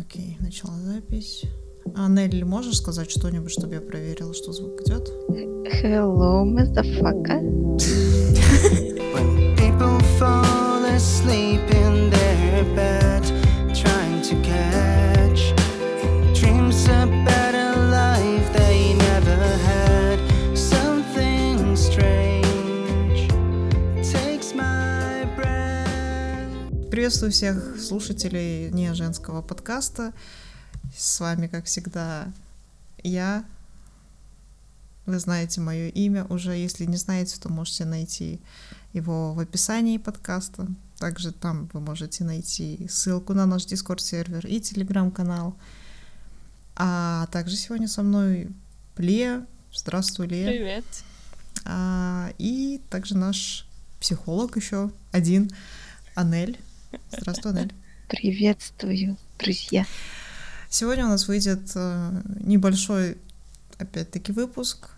Окей, начала запись. А, Нелли, можешь сказать что-нибудь, чтобы я проверила, что звук идет? Hello, motherfucker. When people fall asleep in Приветствую всех слушателей не женского подкаста. С вами, как всегда, я. Вы знаете мое имя уже. Если не знаете, то можете найти его в описании подкаста. Также там вы можете найти ссылку на наш Discord-сервер и телеграм-канал. А также сегодня со мной Лия. Здравствуй, Лия. Привет. А, и также наш психолог еще один, Анель. Здравствуй, Анель. Приветствую, друзья. Сегодня у нас выйдет э, небольшой, опять-таки, выпуск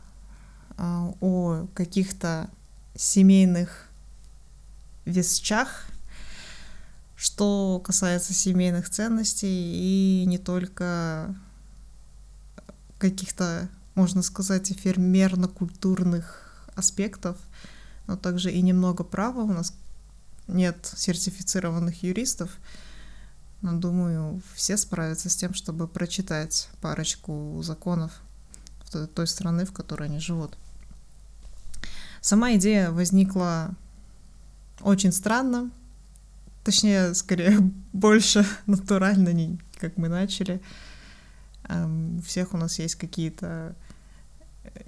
а, о каких-то семейных вещах, что касается семейных ценностей и не только каких-то, можно сказать, эфемерно-культурных аспектов, но также и немного права. У нас нет сертифицированных юристов, но думаю, все справятся с тем, чтобы прочитать парочку законов той страны, в которой они живут. Сама идея возникла очень странно, точнее, скорее, больше натурально, не как мы начали. Эм, У всех у нас есть какие-то э,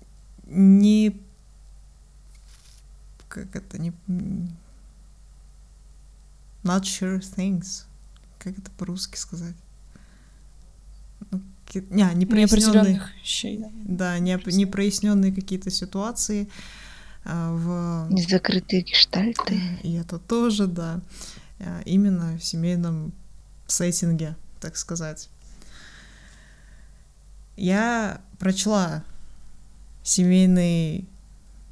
не... Как это? Не... Not sure things. Как это по-русски сказать? Ну, Не, непроясненные... Неопределенных вещей. да. Неоп- непроясненные какие-то ситуации а, в Незакрытые гештальты. и это тоже, да, а, именно в семейном сеттинге, так сказать. Я прочла семейный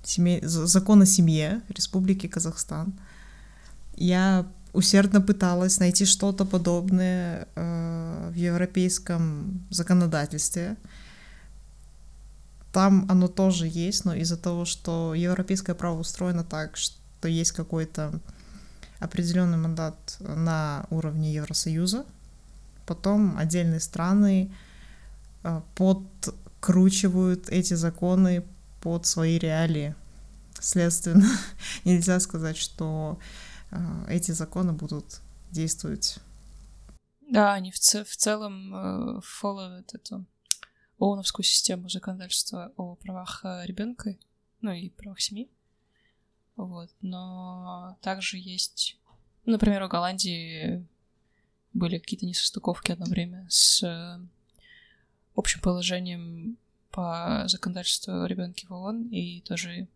семей, з- закон о семье Республики Казахстан. Я усердно пыталась найти что-то подобное э, в европейском законодательстве. Там оно тоже есть, но из-за того, что европейское право устроено так, что есть какой-то определенный мандат на уровне Евросоюза, потом отдельные страны э, подкручивают эти законы под свои реалии. Следственно, нельзя сказать, что эти законы будут действовать. Да, они в, ц- в целом э, эту ООНовскую систему законодательства о правах ребенка, ну и правах семьи. Вот. Но также есть, например, в Голландии были какие-то несостыковки одно время с э, общим положением по законодательству о ребенке в ООН, и тоже,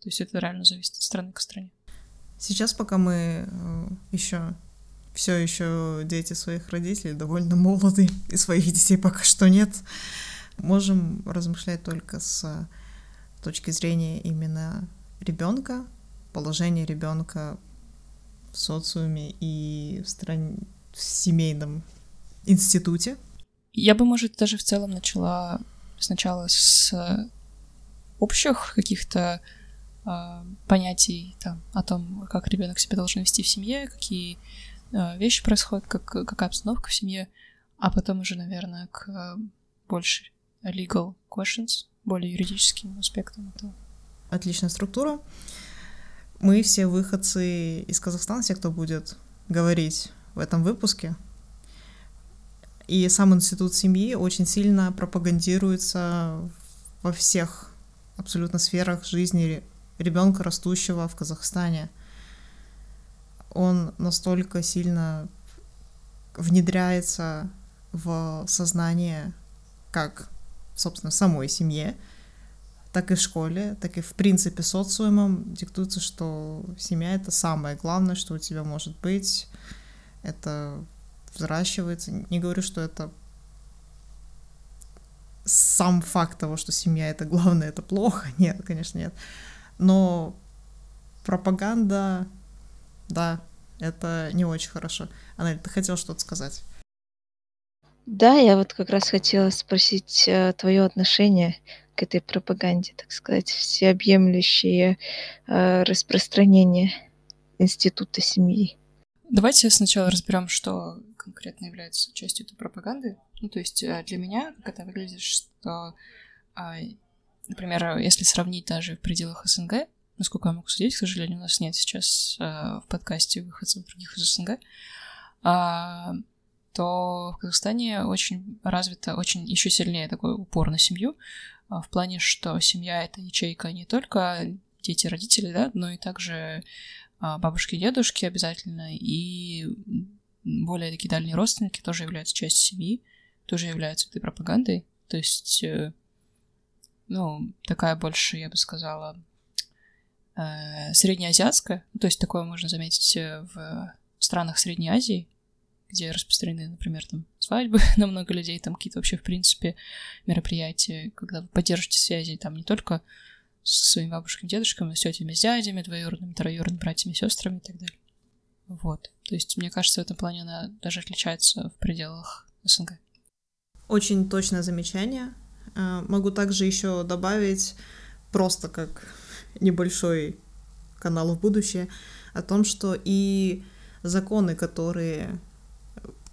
то есть это реально зависит от страны к стране. Сейчас, пока мы еще все еще дети своих родителей, довольно молоды, и своих детей пока что нет, можем размышлять только с точки зрения именно ребенка, положения ребенка в социуме и в стране, в семейном институте. Я бы, может, даже в целом начала сначала с общих каких-то понятий там, о том, как ребенок себя должен вести в семье, какие а, вещи происходят, как, какая обстановка в семье, а потом уже, наверное, к а, больше legal questions, более юридическим аспектам этого. Отличная структура. Мы все выходцы из Казахстана, все, кто будет говорить в этом выпуске. И сам институт семьи очень сильно пропагандируется во всех абсолютно сферах жизни ребенка, растущего в Казахстане. Он настолько сильно внедряется в сознание как, собственно, самой семье, так и в школе, так и в принципе социумом диктуется, что семья это самое главное, что у тебя может быть. Это взращивается. Не говорю, что это сам факт того, что семья это главное, это плохо. Нет, конечно, нет. Но пропаганда, да, это не очень хорошо. Аналь, ты хотел что-то сказать? Да, я вот как раз хотела спросить э, твое отношение к этой пропаганде, так сказать, всеобъемлющее э, распространение института семьи. Давайте сначала разберем, что конкретно является частью этой пропаганды. Ну, то есть э, для меня, как это выглядит, что, а, например, если сравнить даже в пределах СНГ, насколько я могу судить, к сожалению, у нас нет сейчас э, в подкасте выходцев других из СНГ, а, то в Казахстане очень развито, очень еще сильнее такой упор на семью, а, в плане, что семья — это ячейка не только дети, родители, да, но и также а, бабушки дедушки обязательно, и более такие дальние родственники тоже являются частью семьи, тоже являются этой пропагандой. То есть, э, ну, такая больше, я бы сказала, э, среднеазиатская. То есть такое можно заметить э, в странах Средней Азии, где распространены, например, там свадьбы на много людей, там какие-то вообще, в принципе, мероприятия, когда вы поддержите связи там не только со своими бабушками, дедушками, с тетями, с дядями, двоюродными, троюродными братьями, сестрами и так далее. Вот. То есть, мне кажется, в этом плане она даже отличается в пределах СНГ. Очень точное замечание. А, могу также еще добавить, просто как небольшой канал в будущее, о том, что и законы, которые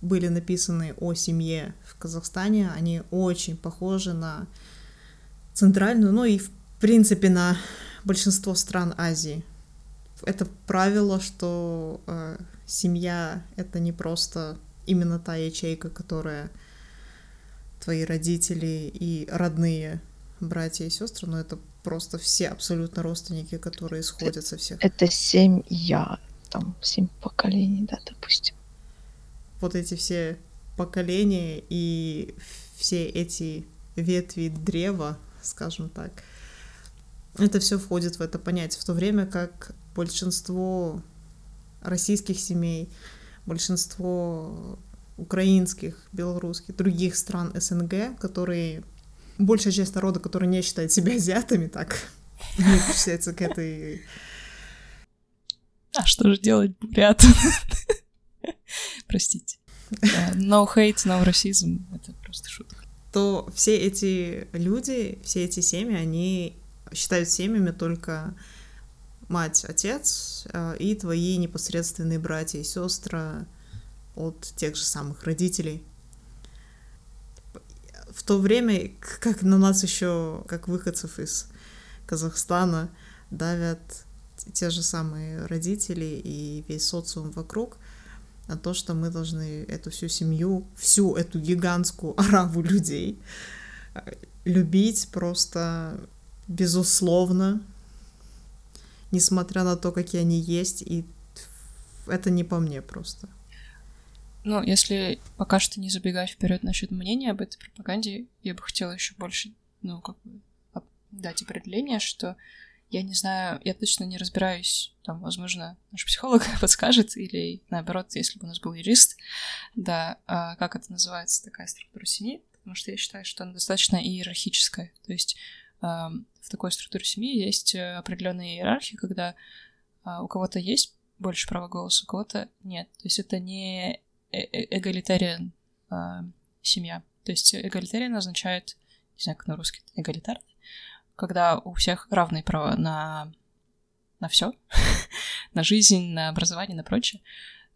были написаны о семье в Казахстане, они очень похожи на центральную, ну и в принципе на большинство стран Азии. Это правило, что э, семья это не просто именно та ячейка, которая твои родители и родные братья и сестры, но это просто все абсолютно родственники, которые сходят со всех. Это семья, там семь поколений, да, допустим. Вот эти все поколения и все эти ветви древа, скажем так, это все входит в это понятие, в то время как большинство российских семей, большинство украинских, белорусских, других стран СНГ, которые большая часть народа, который не считает себя азиатами, так не причисляется к этой... А что же делать, бурят? Простите. No hate, no racism. Это просто шутка. То все эти люди, все эти семьи, они считают семьями только мать, отец э, и твои непосредственные братья и сестры от тех же самых родителей в то время, как на нас еще, как выходцев из Казахстана, давят те же самые родители и весь социум вокруг, на то, что мы должны эту всю семью, всю эту гигантскую ораву людей э, любить просто безусловно, несмотря на то, какие они есть, и это не по мне просто. Ну, если пока что не забегать вперед насчет мнения об этой пропаганде, я бы хотела еще больше, ну, как бы дать определение, что я не знаю, я точно не разбираюсь, там, возможно, наш психолог подскажет, или наоборот, если бы у нас был юрист, да, а как это называется, такая структура семьи, потому что я считаю, что она достаточно иерархическая, то есть э, в такой структуре семьи есть определенные иерархии, когда э, у кого-то есть больше права голоса, у кого-то нет, то есть это не эгалитариан э, семья. То есть эгалитариан означает, не знаю, как на русский, эгалитарный, когда у всех равные права на, на все, на жизнь, на образование, на прочее.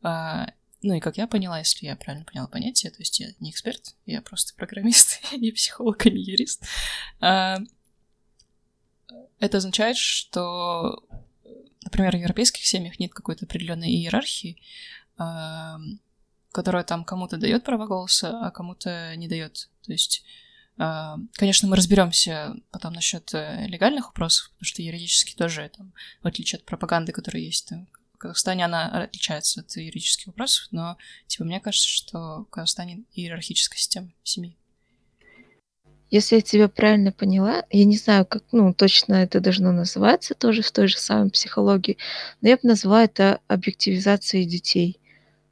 А, ну и как я поняла, если я правильно поняла понятие, то есть я не эксперт, я просто программист, я не психолог, а не юрист. А, это означает, что, например, в европейских семьях нет какой-то определенной иерархии, которая там кому-то дает право голоса, а кому-то не дает. То есть, а, конечно, мы разберемся потом насчет э, легальных вопросов, потому что юридически тоже, там, в отличие от пропаганды, которая есть там, в Казахстане, она отличается от юридических вопросов, но, типа, мне кажется, что в Казахстане иерархическая система семьи. Если я тебя правильно поняла, я не знаю, как ну, точно это должно называться тоже в той же самой психологии, но я бы назвала это объективизацией детей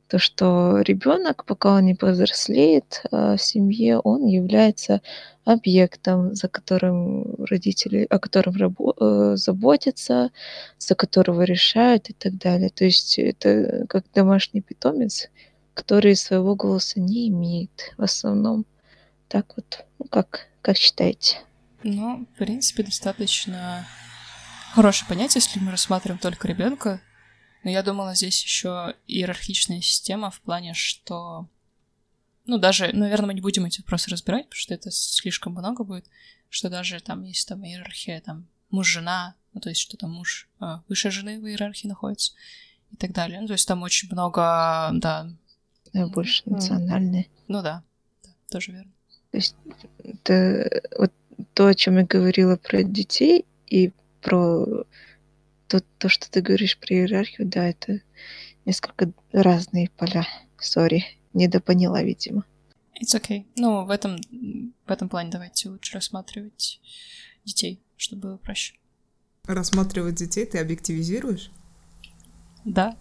то, что ребенок, пока он не повзрослеет э, в семье, он является объектом, за которым родители, о котором рабо- э, заботятся, за которого решают и так далее. То есть это как домашний питомец, которые своего голоса не имеют в основном. Так вот, ну как, как считаете? Ну, в принципе, достаточно хорошее понятие, если мы рассматриваем только ребенка. Но я думала, здесь еще иерархичная система в плане, что... Ну, даже, наверное, мы не будем эти вопросы разбирать, потому что это слишком много будет, что даже там есть там иерархия, там, муж-жена, ну, то есть что там муж э, выше жены в иерархии находится и так далее. Ну, то есть там очень много, да. Да, больше национальные. Ну да, да тоже верно. То есть это вот то, о чем я говорила про детей и про то, то, что ты говоришь про иерархию, да, это несколько разные поля. Сори, недопоняла, видимо. It's okay. Ну, в этом, в этом плане давайте лучше рассматривать детей, чтобы было проще. Рассматривать детей ты объективизируешь? Да.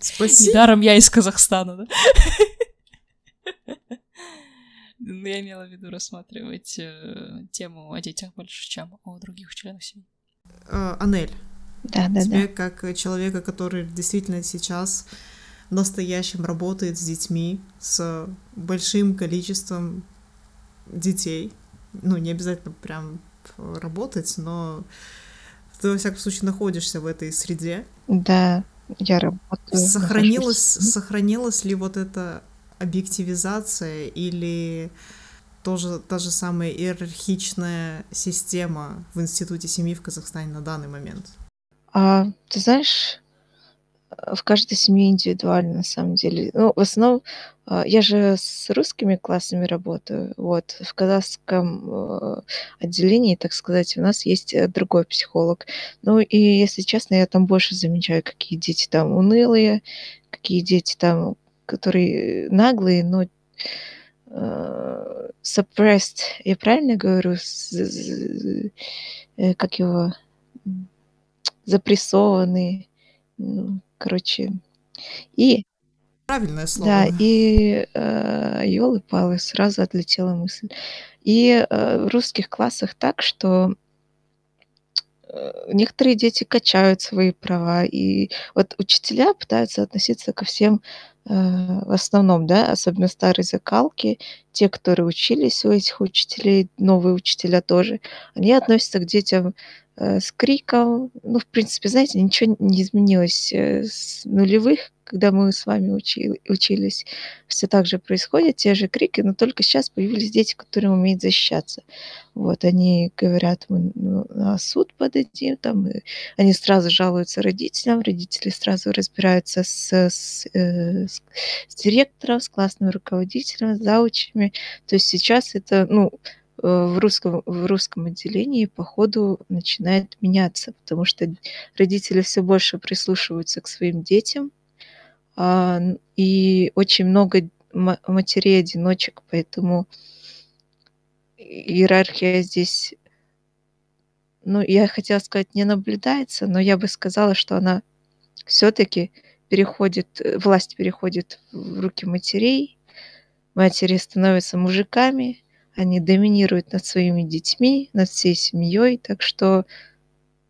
Спасибо. Недаром я из Казахстана, да? Ну, я имела в виду рассматривать э, тему о детях больше, чем о других членах семьи. Э, Анель, Да, да, тебе да. как человека, который действительно сейчас настоящим работает с детьми, с большим количеством детей, ну, не обязательно прям работать, но ты, во всяком случае, находишься в этой среде. Да, я работаю. Сохранилась, сохранилась ли вот эта объективизация или тоже та же самая иерархичная система в Институте семьи в Казахстане на данный момент? А, ты знаешь, в каждой семье индивидуально, на самом деле. Ну, в основном, а, я же с русскими классами работаю. Вот, в казахском э, отделении, так сказать, у нас есть э, другой психолог. Ну, и, если честно, я там больше замечаю, какие дети там унылые, какие дети там, которые наглые, но suppressed, я правильно говорю, э, как его, м, запрессованные, ну, короче. И Правильное слово. да, и э, ёлы-палы, сразу отлетела мысль. И э, в русских классах так, что э, некоторые дети качают свои права, и вот учителя пытаются относиться ко всем э, в основном, да, особенно старые закалки, те, которые учились у этих учителей, новые учителя тоже, они относятся к детям э, с криком. Ну, в принципе, знаете, ничего не изменилось э, с нулевых, когда мы с вами учи- учились. Все так же происходит, те же крики, но только сейчас появились дети, которые умеют защищаться. Вот, они говорят, мы ну, на суд подадим, там, и они сразу жалуются родителям, родители сразу разбираются с, с, э, с- с директором, с классным руководителем, с заучами. То есть сейчас это, ну, э, в русском, в русском отделении по ходу начинает меняться, потому что родители все больше прислушиваются к своим детям, а, и очень много ма- матерей-одиночек, поэтому иерархия здесь, ну, я хотела сказать, не наблюдается, но я бы сказала, что она все-таки переходит, э, власть переходит в руки матерей, матери становятся мужиками, они доминируют над своими детьми, над всей семьей, так что,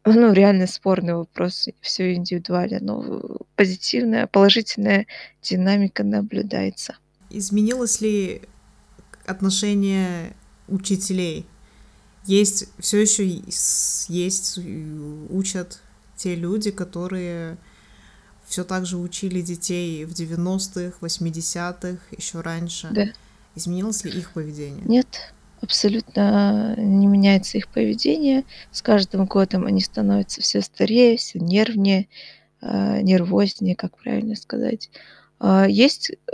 ну, реально спорный вопрос, все индивидуально, но позитивная, положительная динамика наблюдается. Изменилось ли отношение учителей? Есть все еще есть учат те люди, которые все так же учили детей в 90-х, 80-х, еще раньше. Да. Изменилось ли их поведение? Нет, абсолютно не меняется их поведение. С каждым годом они становятся все старее, все нервнее, э, нервознее, как правильно сказать. А, Есть э,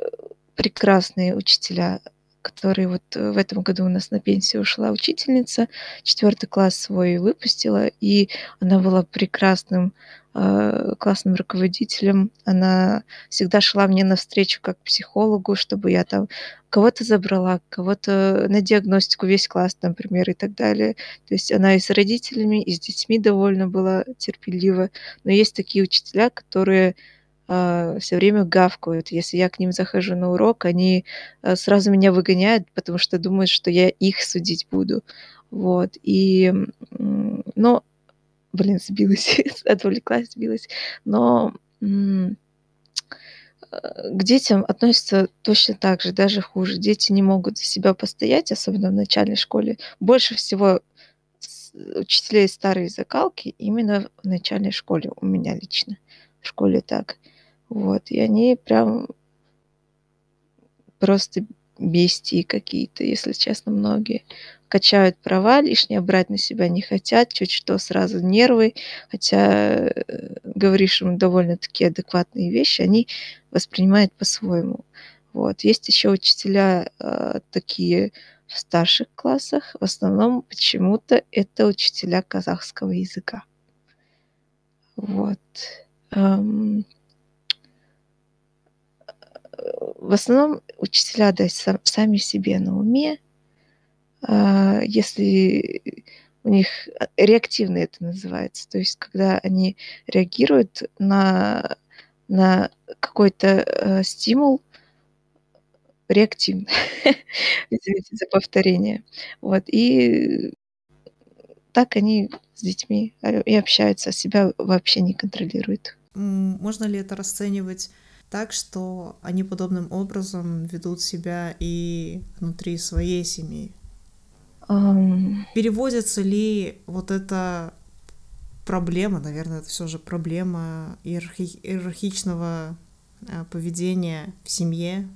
прекрасные учителя, которые вот э, в этом году у нас на пенсию ушла учительница, четвертый класс свой выпустила, и она была прекрасным э, классным руководителем. Она всегда шла мне навстречу как психологу, чтобы я там кого-то забрала, кого-то на диагностику, весь класс, например, и так далее. То есть она и с родителями, и с детьми довольно была терпелива. Но есть такие учителя, которые все время гавкают. Если я к ним захожу на урок, они э, сразу меня выгоняют, потому что думают, что я их судить буду. Вот. И, но, блин, сбилась, отвлеклась, сбилась. Но м, к детям относятся точно так же, даже хуже. Дети не могут за себя постоять, особенно в начальной школе. Больше всего учителей старой закалки именно в начальной школе, у меня лично. В школе так. Вот. И они прям просто бестии какие-то, если честно, многие. Качают права, лишнее брать на себя не хотят, чуть что сразу нервы, хотя э, говоришь им довольно-таки адекватные вещи, они воспринимают по-своему. Вот. Есть еще учителя э, такие в старших классах, в основном почему-то это учителя казахского языка. Вот. Эм, в основном учителя да, сам, сами себе на уме. А, если у них а, реактивно это называется, то есть когда они реагируют на, на какой-то э, стимул реактивно. Извините за повторение. Вот. И так они с детьми и общаются, а себя вообще не контролируют. Можно ли это расценивать так, что они подобным образом ведут себя и внутри своей семьи. Um... Переводится ли вот эта проблема, наверное, это все же проблема иерархи- иерархичного а, поведения в семье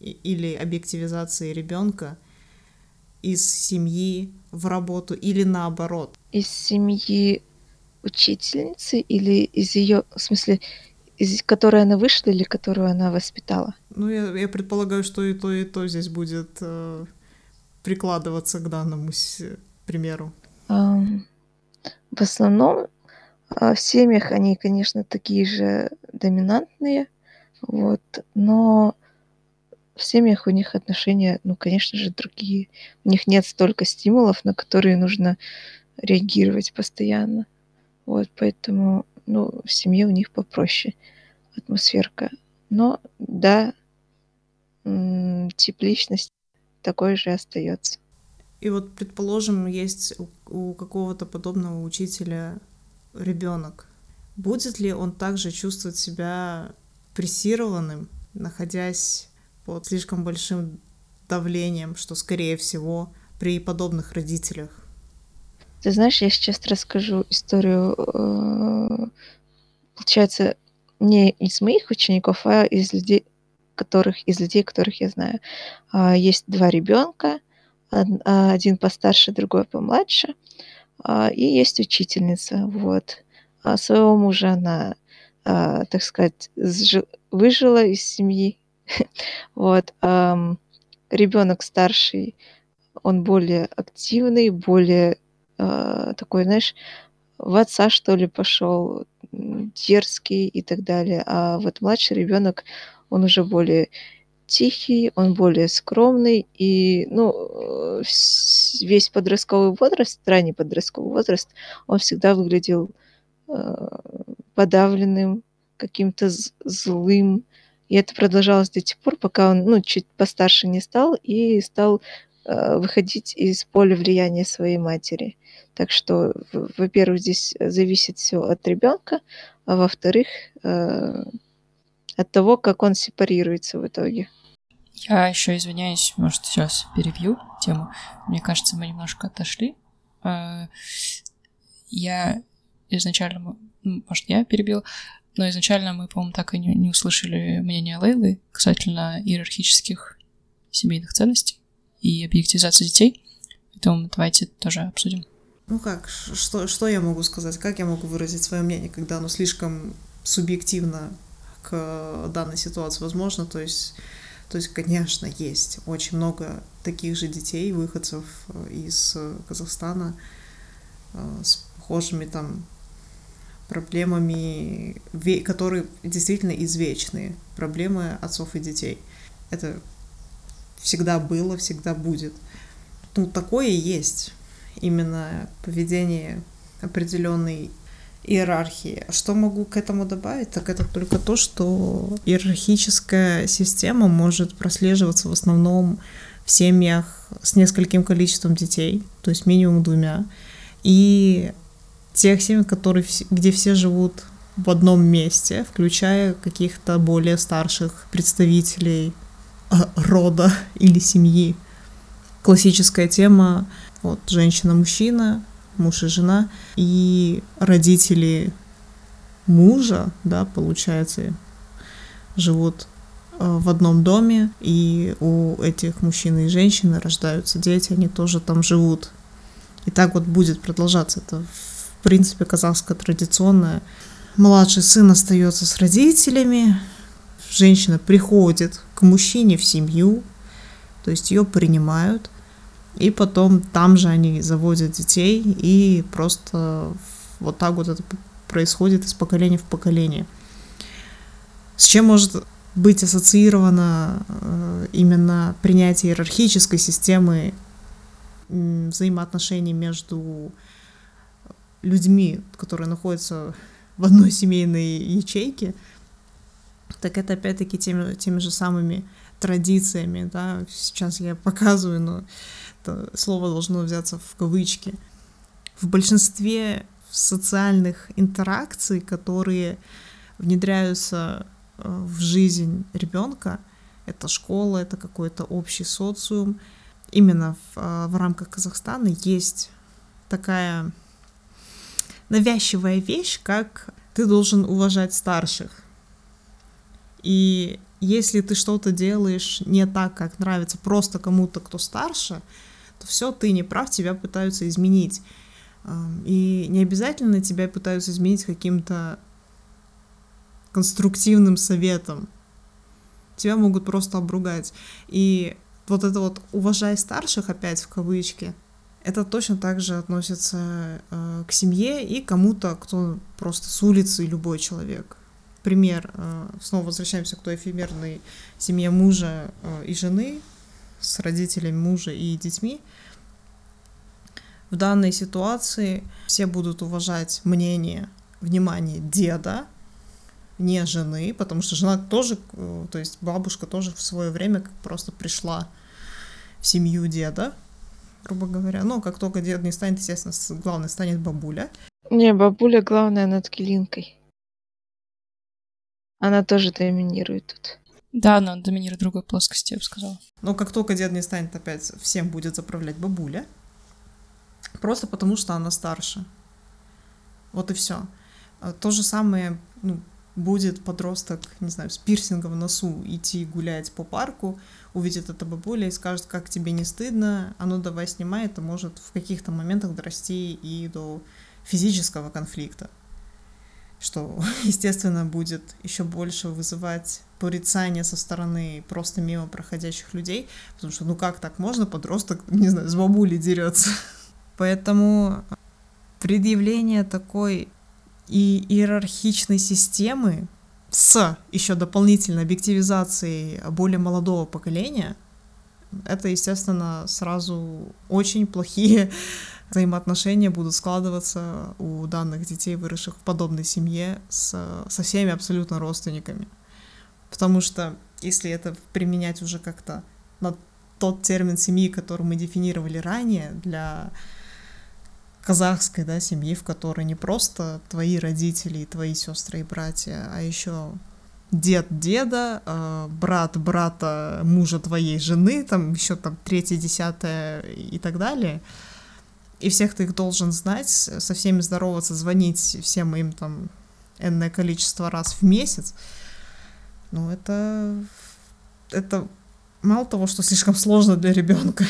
или объективизации ребенка из семьи в работу или наоборот? Из семьи учительницы или из ее, в смысле, из которой она вышла или которую она воспитала? Ну, я, я предполагаю, что и то, и то здесь будет э, прикладываться к данному примеру. В основном а, в семьях они, конечно, такие же доминантные, вот, но в семьях у них отношения, ну, конечно же, другие. У них нет столько стимулов, на которые нужно реагировать постоянно. Вот, поэтому ну, в семье у них попроще атмосферка. Но да, тип личности такой же остается. И вот, предположим, есть у, у какого-то подобного учителя ребенок. Будет ли он также чувствовать себя прессированным, находясь под слишком большим давлением, что, скорее всего, при подобных родителях? Ты знаешь, я сейчас расскажу историю, э, получается, не из моих учеников, а из людей, которых, из людей, которых я знаю. А, есть два ребенка, а, один постарше, другой помладше, а, и есть учительница. Вот. А своего мужа она, так сказать, выжила из семьи. Вот. Ребенок старший, он более активный, более такой, знаешь, в отца, что ли, пошел, дерзкий и так далее. А вот младший ребенок, он уже более тихий, он более скромный, и, ну, весь подростковый возраст, ранний подростковый возраст, он всегда выглядел э, подавленным, каким-то злым, и это продолжалось до тех пор, пока он, ну, чуть постарше не стал и стал э, выходить из поля влияния своей матери. Так что, во-первых, здесь зависит все от ребенка, а во-вторых, э, от того, как он сепарируется в итоге. Я еще извиняюсь, может, сейчас перебью тему. Мне кажется, мы немножко отошли. Э, я изначально, может, я перебил, но изначально мы, по-моему, так и не, не услышали мнение Лейлы касательно иерархических семейных ценностей и объективизации детей. Поэтому давайте тоже обсудим. Ну как, что, что я могу сказать? Как я могу выразить свое мнение, когда оно слишком субъективно к данной ситуации возможно? То есть, то есть, конечно, есть очень много таких же детей, выходцев э, из Казахстана э, с похожими там проблемами, которые действительно извечные, проблемы отцов и детей. Это всегда было, всегда будет. Ну, такое есть именно поведение определенной иерархии. Что могу к этому добавить, так это только то, что иерархическая система может прослеживаться в основном в семьях с нескольким количеством детей, то есть минимум двумя, и тех семей, которые, где все живут в одном месте, включая каких-то более старших представителей э, рода или семьи. Классическая тема вот женщина-мужчина, муж и жена, и родители мужа, да, получается, живут э, в одном доме, и у этих мужчин и женщины рождаются дети, они тоже там живут. И так вот будет продолжаться. Это, в принципе, казахская традиционная. Младший сын остается с родителями, женщина приходит к мужчине в семью, то есть ее принимают, и потом там же они заводят детей, и просто вот так вот это происходит из поколения в поколение. С чем может быть ассоциировано э, именно принятие иерархической системы взаимоотношений между людьми, которые находятся в одной семейной ячейке, так это опять-таки теми, теми же самыми традициями, да, сейчас я показываю, но слово должно взяться в кавычки. В большинстве социальных интеракций, которые внедряются э, в жизнь ребенка, это школа, это какой-то общий социум, именно в, э, в рамках Казахстана есть такая навязчивая вещь, как ты должен уважать старших. И если ты что-то делаешь не так, как нравится просто кому-то, кто старше, то все, ты не прав, тебя пытаются изменить. И не обязательно тебя пытаются изменить каким-то конструктивным советом. Тебя могут просто обругать. И вот это вот «уважай старших» опять в кавычки, это точно так же относится э, к семье и кому-то, кто просто с улицы, любой человек. Пример, э, снова возвращаемся к той эфемерной семье мужа э, и жены с родителями мужа и детьми. В данной ситуации все будут уважать мнение, внимание деда, не жены, потому что жена тоже, э, то есть бабушка тоже в свое время просто пришла в семью деда, грубо говоря. Но как только дед не станет, естественно, главное станет бабуля. Не, бабуля главная над Килинкой. Она тоже доминирует тут. Да, она доминирует в другой плоскости, я бы сказала. Но как только дед не станет, опять всем будет заправлять бабуля. Просто потому, что она старше. Вот и все. А то же самое ну, будет подросток, не знаю, с пирсингом в носу идти гулять по парку, увидит это бабуля и скажет, как тебе не стыдно, а ну давай снимай, это может в каких-то моментах дорасти и до физического конфликта, что, естественно, будет еще больше вызывать порицание со стороны просто мимо проходящих людей, потому что ну как так можно, подросток, не знаю, с бабулей дерется. Поэтому предъявление такой и иерархичной системы с еще дополнительной объективизацией более молодого поколения, это, естественно, сразу очень плохие взаимоотношения будут складываться у данных детей, выросших в подобной семье, с, со всеми абсолютно родственниками. Потому что если это применять уже как-то на тот термин семьи, который мы дефинировали ранее для казахской да, семьи, в которой не просто твои родители твои сестры и братья, а еще дед деда, э, брат брата мужа твоей жены, там еще там третье, десятое и так далее. И всех ты их должен знать, со всеми здороваться, звонить всем им там энное количество раз в месяц. Ну, это, это мало того, что слишком сложно для ребенка.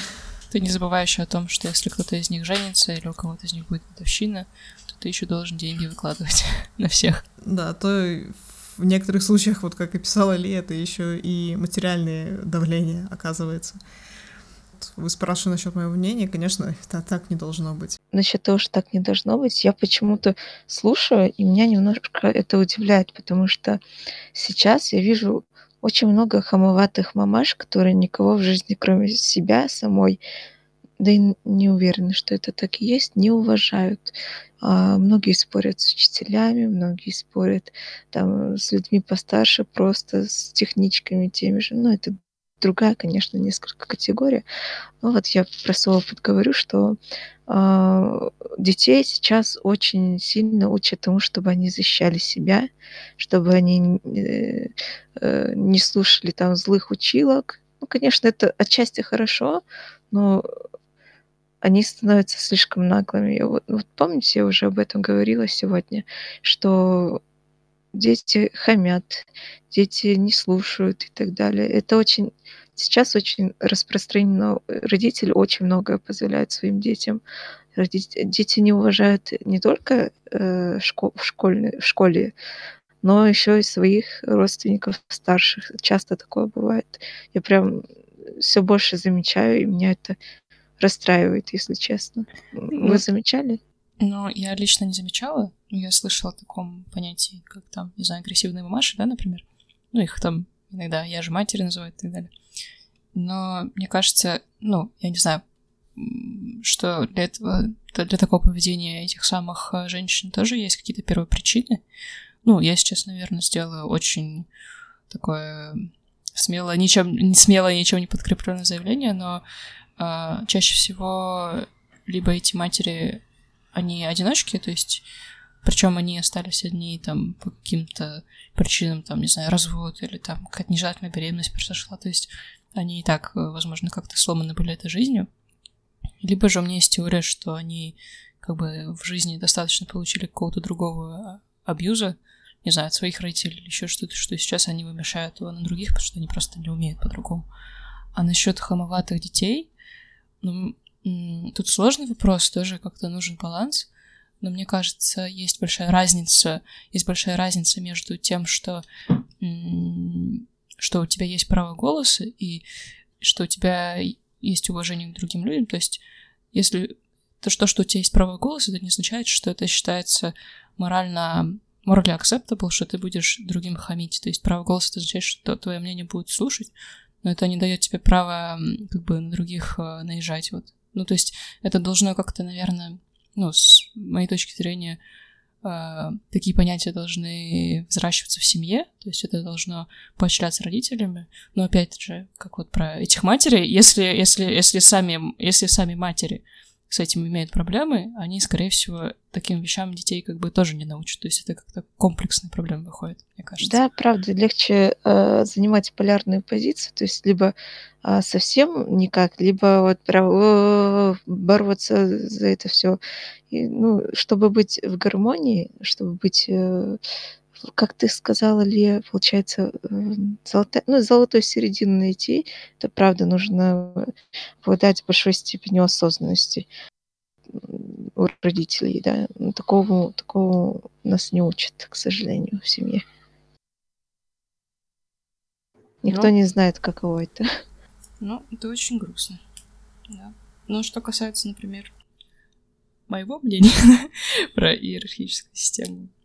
Ты не забывай еще о том, что если кто-то из них женится или у кого-то из них будет годовщина, то ты еще должен деньги выкладывать на всех. Да, то в некоторых случаях, вот как и писала Ли, это еще и материальное давление оказывается. Вы спрашиваете насчет моего мнения, конечно, это так не должно быть. Насчет того, что так не должно быть, я почему-то слушаю, и меня немножко это удивляет, потому что сейчас я вижу очень много хамоватых мамаш, которые никого в жизни, кроме себя самой, да и не уверены, что это так и есть, не уважают. А, многие спорят с учителями, многие спорят там с людьми постарше, просто с техничками теми же. Ну, это другая, конечно, несколько категория. Но вот я про опыт говорю, что э, детей сейчас очень сильно учат тому, чтобы они защищали себя, чтобы они э, э, не слушали там злых училок. Ну, конечно, это отчасти хорошо, но они становятся слишком наглыми. Вот, вот помните, я уже об этом говорила сегодня, что дети хамят, дети не слушают и так далее. Это очень сейчас очень распространено. Родители очень многое позволяют своим детям. Родители, дети не уважают не только э, школ, в, школьной, в школе, но еще и своих родственников старших. Часто такое бывает. Я прям все больше замечаю, и меня это расстраивает, если честно. Вы ну, замечали? Ну, я лично не замечала, но я слышала о таком понятии, как там, не знаю, агрессивные мамаши, да, например. Ну, их там иногда я же матери называют и так далее. Но мне кажется, ну, я не знаю, что для этого, для такого поведения этих самых э, женщин тоже есть какие-то первые причины. Ну, я сейчас, наверное, сделаю очень такое смело, ничем, не смело, ничем не подкрепленное заявление, но э, чаще всего либо эти матери, они одиночки, то есть причем они остались одни там по каким-то причинам, там, не знаю, развод или там какая-то нежелательная беременность произошла, то есть они и так, возможно, как-то сломаны были этой жизнью. Либо же у меня есть теория, что они как бы в жизни достаточно получили какого-то другого абьюза, не знаю, от своих родителей или еще что-то, что сейчас они вымешают его на других, потому что они просто не умеют по-другому. А насчет хамоватых детей, ну, тут сложный вопрос, тоже как-то нужен баланс, но мне кажется, есть большая разница, есть большая разница между тем, что, что у тебя есть право голоса и что у тебя есть уважение к другим людям. То есть, если то, что, что у тебя есть право голоса, это не означает, что это считается морально morally acceptable, что ты будешь другим хамить. То есть право голоса это означает, что твое мнение будут слушать, но это не дает тебе права как бы на других э, наезжать. Вот. Ну, то есть это должно как-то, наверное, ну, с моей точки зрения, э, такие понятия должны взращиваться в семье, то есть это должно поощряться родителями. Но опять же, как вот про этих матерей, если, если, если, сами, если сами матери с этим имеют проблемы, они, скорее всего, таким вещам детей как бы тоже не научат. То есть это как-то комплексная проблема выходит, мне кажется. Да, правда, легче э, занимать полярную позицию, то есть либо э, совсем никак, либо вот прям бороться за это все. И, ну, чтобы быть в гармонии, чтобы быть э, как ты сказала, ли, получается, эм, золотая, ну, золотую середину найти, это правда нужно обладать большой степенью осознанности у родителей, да. Ну, такого, такого нас не учат, к сожалению, в семье. Никто ну, не знает, каково это. Ну, это очень грустно. Да. Но что касается, например, моего мнения про иерархическую систему, Э,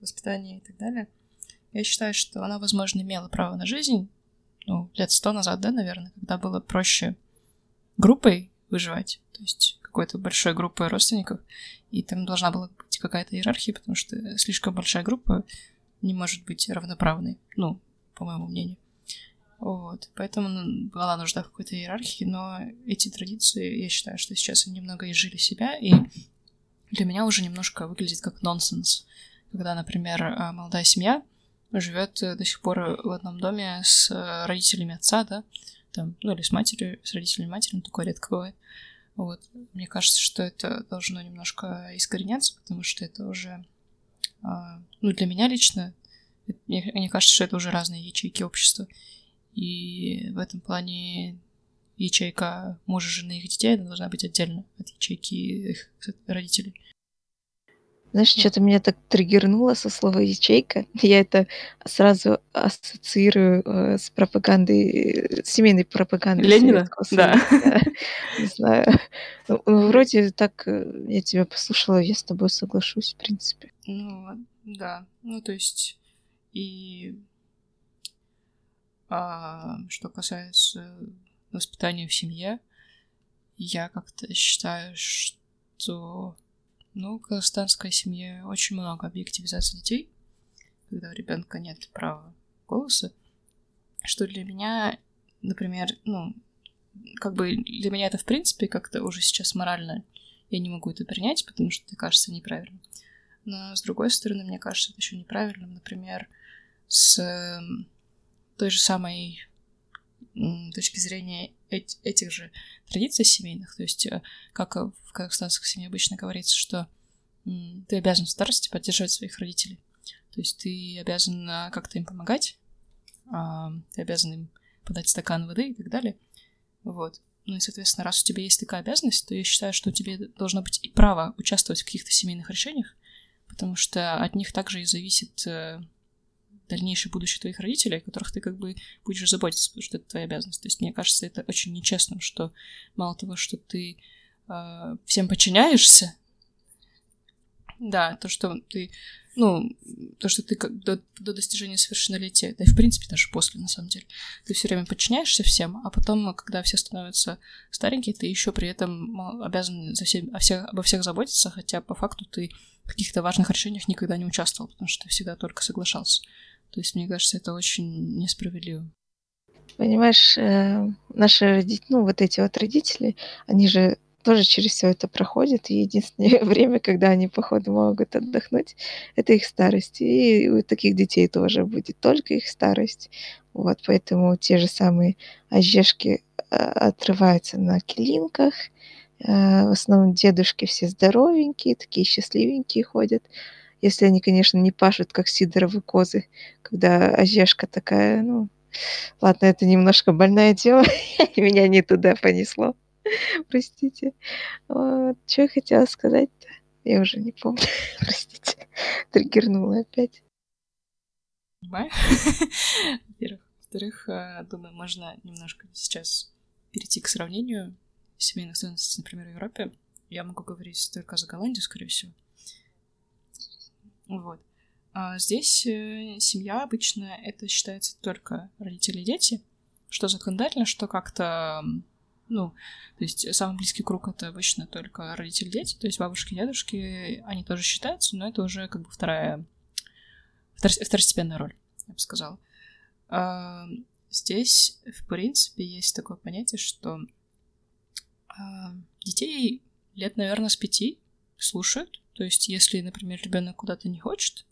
воспитания и так далее. Я считаю, что она, возможно, имела право на жизнь, ну, лет сто назад, да, наверное, когда было проще группой выживать, то есть какой-то большой группой родственников, и там должна была быть какая-то иерархия, потому что слишком большая группа не может быть равноправной, ну, по моему мнению. Вот, поэтому была нужда в какой-то иерархии, но эти традиции, я считаю, что сейчас они немного изжили себя, и для меня уже немножко выглядит как нонсенс. Когда, например, э, молодая семья живет э, до сих пор в одном доме с э, родителями отца, да, там, ну или с матерью, с родителями матери, ну такое редко бывает. Вот. Мне кажется, что это должно немножко искореняться, потому что это уже, ну, для меня лично, мне, мне кажется, что это уже разные ячейки общества. И в этом плане ячейка мужа, жены их детей, она должна быть отдельно от ячейки их родителей. Знаешь, что-то меня так триггернуло со слова ячейка. Я это сразу ассоциирую э, с пропагандой, с семейной пропагандой. Ленина? Да. Не знаю. Ну, ну, вроде так э, я тебя послушала, я с тобой соглашусь, в принципе. Ну, да. Ну, то есть, и а, что касается воспитания в семье, я как-то считаю, что ну, в казахстанской семье очень много объективизации детей, когда у ребенка нет права голоса, что для меня например, ну, как бы для меня это, в принципе, как-то уже сейчас морально я не могу это принять, потому что это кажется неправильным. Но, с другой стороны, мне кажется это еще неправильным, например, с эм, той же самой точки зрения этих же традиций семейных, то есть э, как в казахстанской семье обычно говорится, что ты обязан в старости поддерживать своих родителей. То есть ты обязан а, как-то им помогать, а, ты обязан им подать стакан воды и так далее. Вот. Ну и, соответственно, раз у тебя есть такая обязанность, то я считаю, что у тебя должно быть и право участвовать в каких-то семейных решениях, потому что от них также и зависит э, дальнейшее будущее твоих родителей, о которых ты как бы будешь заботиться, потому что это твоя обязанность. То есть мне кажется, это очень нечестным, что мало того, что ты э, всем подчиняешься, да, то, что ты, ну, то, что ты как до, до достижения совершеннолетия, да и в принципе даже после, на самом деле, ты все время подчиняешься всем, а потом, когда все становятся старенькие, ты еще при этом обязан за всем, о всех, обо всех заботиться, хотя по факту ты в каких-то важных решениях никогда не участвовал, потому что ты всегда только соглашался. То есть, мне кажется, это очень несправедливо. Понимаешь, э, наши родители, ну, вот эти вот родители, они же тоже через все это проходят, и единственное время, когда они, походу, могут отдохнуть, это их старость. И у таких детей тоже будет только их старость. Вот, поэтому те же самые ожешки а, отрываются на килинках. А, в основном дедушки все здоровенькие, такие счастливенькие ходят. Если они, конечно, не пашут, как сидоровы козы, когда ожешка такая, ну... Ладно, это немножко больная тема, меня не туда понесло. Простите. Вот. Что я хотела сказать-то? Я уже не помню. Простите. Триггернула опять. Во-первых. Во-вторых, э, думаю, можно немножко сейчас перейти к сравнению семейных ценностей, например, в Европе. Я могу говорить только за Голландию, скорее всего. Вот. А здесь э, семья обычно это считается только родители и дети, что законодательно, что как-то ну, то есть самый близкий круг это обычно только родители, дети, то есть бабушки, дедушки, они тоже считаются, но это уже как бы вторая, второстепенная роль, я бы сказала. А, здесь, в принципе, есть такое понятие, что а, детей лет, наверное, с пяти слушают. То есть, если, например, ребенок куда-то не хочет,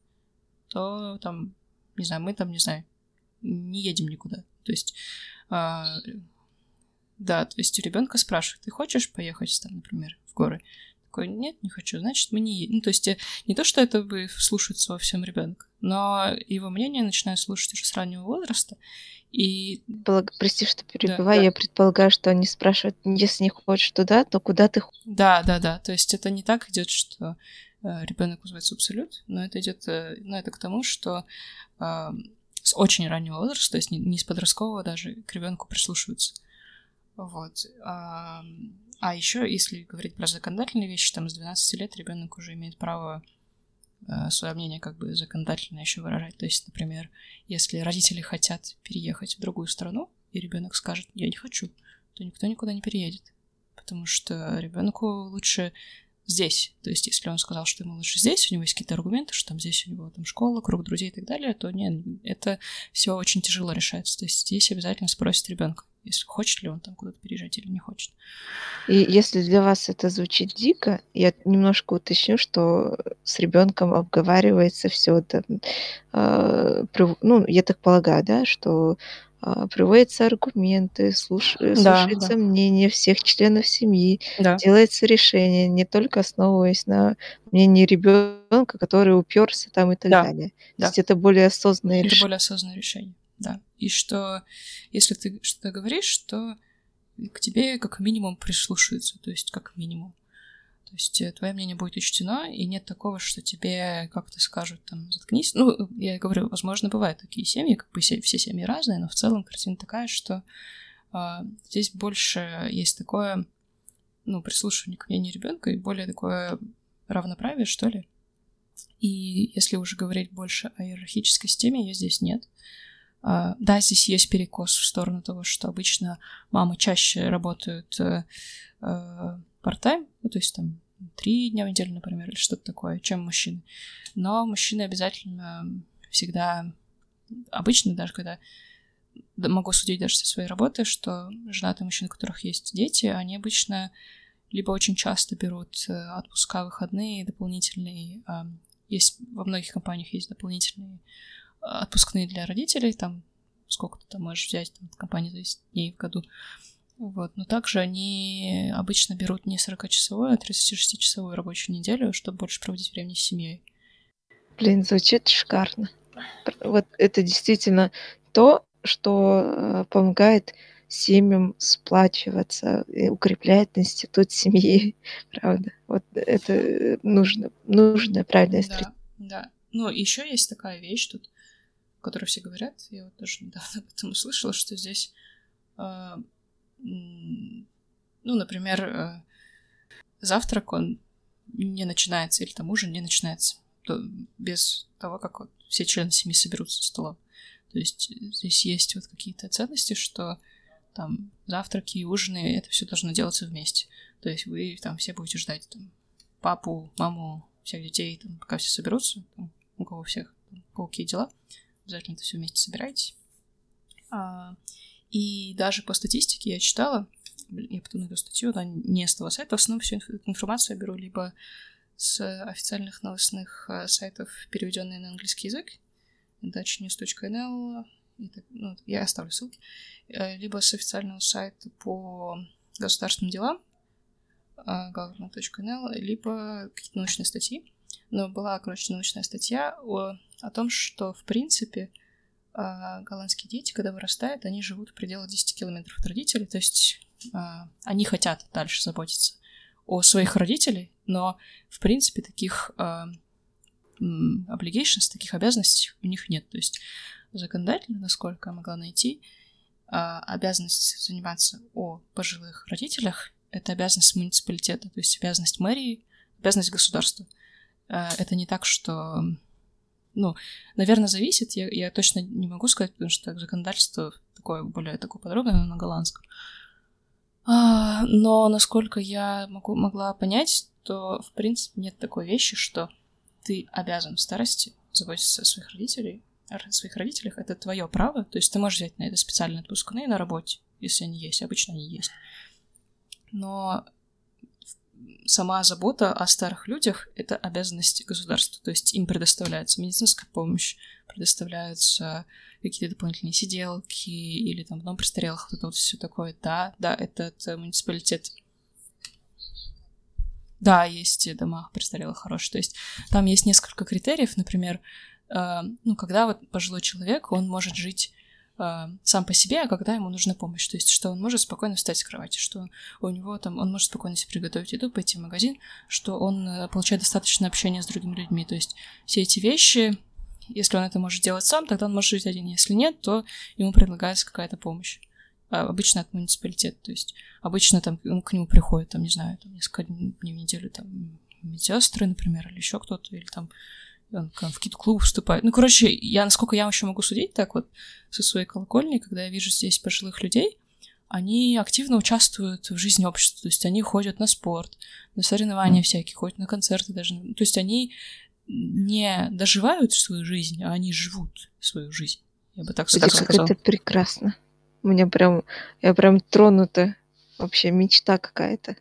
то там, не знаю, мы там, не знаю, не едем никуда. То есть а, да, то есть у ребенка спрашивают, ты хочешь поехать там, например, в горы? Такой, нет, не хочу, значит, мы не едем. Ну, то есть э, не то, что это бы слушается во всем ребенка, но его мнение начинают слушать уже с раннего возраста. И... Благ... Прости, что перебиваю, да, я да. предполагаю, что они спрашивают, если не хочешь туда, то куда ты хочешь? Да, да, да. То есть это не так идет, что э, ребенок называется абсолют, но это идет, э, ну, это к тому, что э, с очень раннего возраста, то есть не, не с подросткового даже, к ребенку прислушиваются. Вот. А, а еще, если говорить про законодательные вещи, там с 12 лет ребенок уже имеет право свое мнение как бы законодательно еще выражать. То есть, например, если родители хотят переехать в другую страну, и ребенок скажет, я не хочу, то никто никуда не переедет. Потому что ребенку лучше здесь. То есть, если он сказал, что ему лучше здесь, у него есть какие-то аргументы, что там здесь у него там школа, круг друзей и так далее, то нет, это все очень тяжело решается. То есть здесь обязательно спросит ребенка, если хочет ли он там куда-то переезжать или не хочет. И если для вас это звучит дико, я немножко уточню, что с ребенком обговаривается все это. Э, ну, я так полагаю, да, что э, приводятся аргументы, слуш... да, слушается да. мнение всех членов семьи, да. делается решение, не только основываясь на мнении ребенка, который уперся там и так да. далее. Да. То есть это более осознанное это решение. Это более осознанное решение да. И что если ты что-то говоришь, то к тебе как минимум прислушаются, то есть как минимум. То есть э, твое мнение будет учтено, и нет такого, что тебе как-то скажут там заткнись. Ну, я говорю, возможно, бывают такие семьи, как бы все, все семьи разные, но в целом картина такая, что э, здесь больше есть такое, ну, прислушивание к мнению ребенка и более такое равноправие, что ли. И если уже говорить больше о иерархической системе, ее здесь нет. А, да, здесь есть перекос в сторону того, что обычно мамы чаще работают э, э, part-time, ну, то есть там три дня в неделю, например, или что-то такое, чем мужчины. Но мужчины обязательно всегда, обычно даже когда могу судить даже со своей работы, что женатые мужчины, у которых есть дети, они обычно либо очень часто берут э, отпуска, выходные дополнительные. Есть во многих компаниях есть дополнительные отпускные для родителей, там сколько ты там можешь взять, там, компания зависит дней в году. Вот. Но также они обычно берут не 40-часовую, а 36-часовую рабочую неделю, чтобы больше проводить времени с семьей. Блин, звучит шикарно. Вот это действительно то, что э, помогает семьям сплачиваться, и укрепляет институт семьи, правда. Вот это нужно, нужная правильная стратегия. Да, да. Ну, еще есть такая вещь тут, о которой все говорят, я вот тоже недавно об этом услышала, что здесь, э, ну, например, э, завтрак, он не начинается, или там ужин не начинается без того, как вот все члены семьи соберутся за столом. То есть здесь есть вот какие-то ценности, что там завтраки и ужины, это все должно делаться вместе. То есть вы там все будете ждать там папу, маму, всех детей, там, пока все соберутся, там, у кого всех, там, у кого какие дела, обязательно это все вместе собирайтесь. А, и даже по статистике я читала, я потом найду статью, она не с того сайта, в основном всю информацию я беру либо с официальных новостных э, сайтов, переведенные на английский язык, dutchnews.nl, ну, я оставлю ссылки, э, либо с официального сайта по государственным делам, э, government.nl, либо какие-то научные статьи. Но была, короче, научная статья о, о том, что, в принципе, э, голландские дети, когда вырастают, они живут в пределах 10 километров от родителей, то есть они хотят дальше заботиться о своих родителей, но, в принципе, таких obligations, таких обязанностей у них нет. То есть законодательно, насколько я могла найти, а, обязанность заниматься о пожилых родителях — это обязанность муниципалитета, то есть обязанность мэрии, обязанность государства. А, это не так, что... Ну, наверное, зависит, я, я точно не могу сказать, потому что законодательство такое более такое подробное на голландском. А, но насколько я могу, могла понять, то, в принципе, нет такой вещи, что ты обязан в старости заботиться о своих родителей, о своих родителях, это твое право, то есть ты можешь взять на это специальные отпускные на работе, если они есть, обычно они есть. Но сама забота о старых людях — это обязанность государства, то есть им предоставляется медицинская помощь, предоставляются какие-то дополнительные сиделки или там дом престарелых, вот это вот все такое. Да, да, этот муниципалитет да, есть дома престарелых хорошие. То есть там есть несколько критериев, например, э, ну, когда вот пожилой человек, он может жить э, сам по себе, а когда ему нужна помощь. То есть, что он может спокойно встать с кровати, что у него там, он может спокойно себе приготовить еду, пойти в магазин, что он э, получает достаточно общения с другими людьми. То есть, все эти вещи, если он это может делать сам, тогда он может жить один. Если нет, то ему предлагается какая-то помощь. А, обычно от муниципалитета. То есть обычно там ну, к нему приходят, там, не знаю, там несколько дней в неделю там медсестры, например, или еще кто-то, или там он в какие-то клубы вступает. Ну, короче, я, насколько я еще могу судить, так вот, со своей колокольни, когда я вижу здесь пожилых людей, они активно участвуют в жизни общества, то есть они ходят на спорт, на соревнования всякие, ходят на концерты даже. То есть они не доживают свою жизнь, а они живут свою жизнь. Я бы так сказала. Это прекрасно. У меня прям, я прям тронута. Вообще мечта какая-то.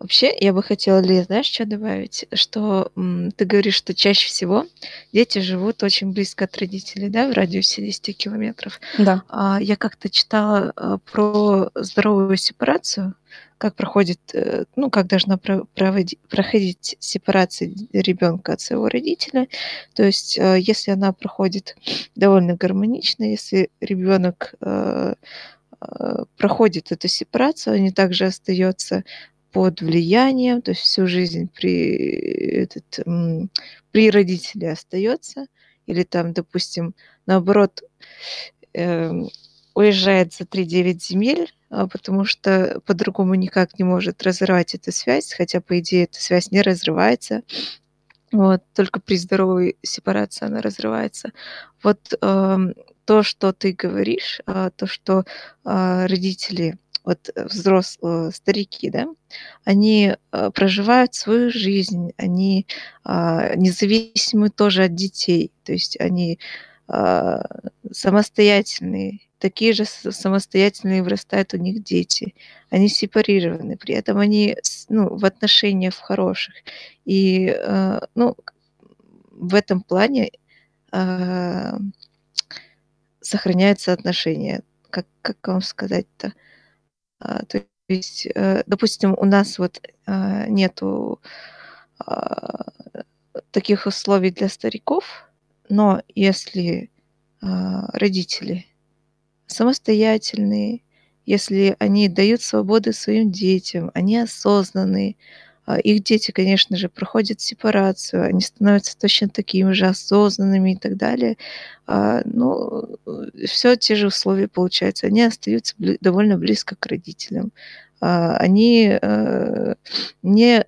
Вообще, я бы хотела, Ли, знаешь, что добавить? Что м, ты говоришь, что чаще всего дети живут очень близко от родителей, да, в радиусе 10 километров. Да. А, я как-то читала а, про здоровую сепарацию, как проходит, э, ну, как должна проходить сепарация ребенка от своего родителя. То есть, э, если она проходит довольно гармонично, если ребенок э, проходит эту сепарацию, он также остается под влиянием, то есть всю жизнь при, этот, при родителе остается, или там, допустим, наоборот, э, уезжает за 3-9 земель, а, потому что по-другому никак не может разорвать эту связь, хотя, по идее, эта связь не разрывается. Вот, только при здоровой сепарации она разрывается. Вот э, то, что ты говоришь, э, то, что э, родители, вот взрослые, старики, да, они э, проживают свою жизнь, они э, независимы тоже от детей, то есть они а, самостоятельные, такие же самостоятельные вырастают у них дети. Они сепарированы, при этом они ну, в отношениях хороших. И э, ну, в этом плане э, сохраняются отношения. Как, как вам сказать-то? А, то есть, э, допустим, у нас вот э, нету э, таких условий для стариков, но если э, родители самостоятельные, если они дают свободы своим детям, они осознанные, а, их дети, конечно же, проходят сепарацию, они становятся точно такими же осознанными и так далее. А, ну, все те же условия получаются. Они остаются довольно близко к родителям. А, они э, не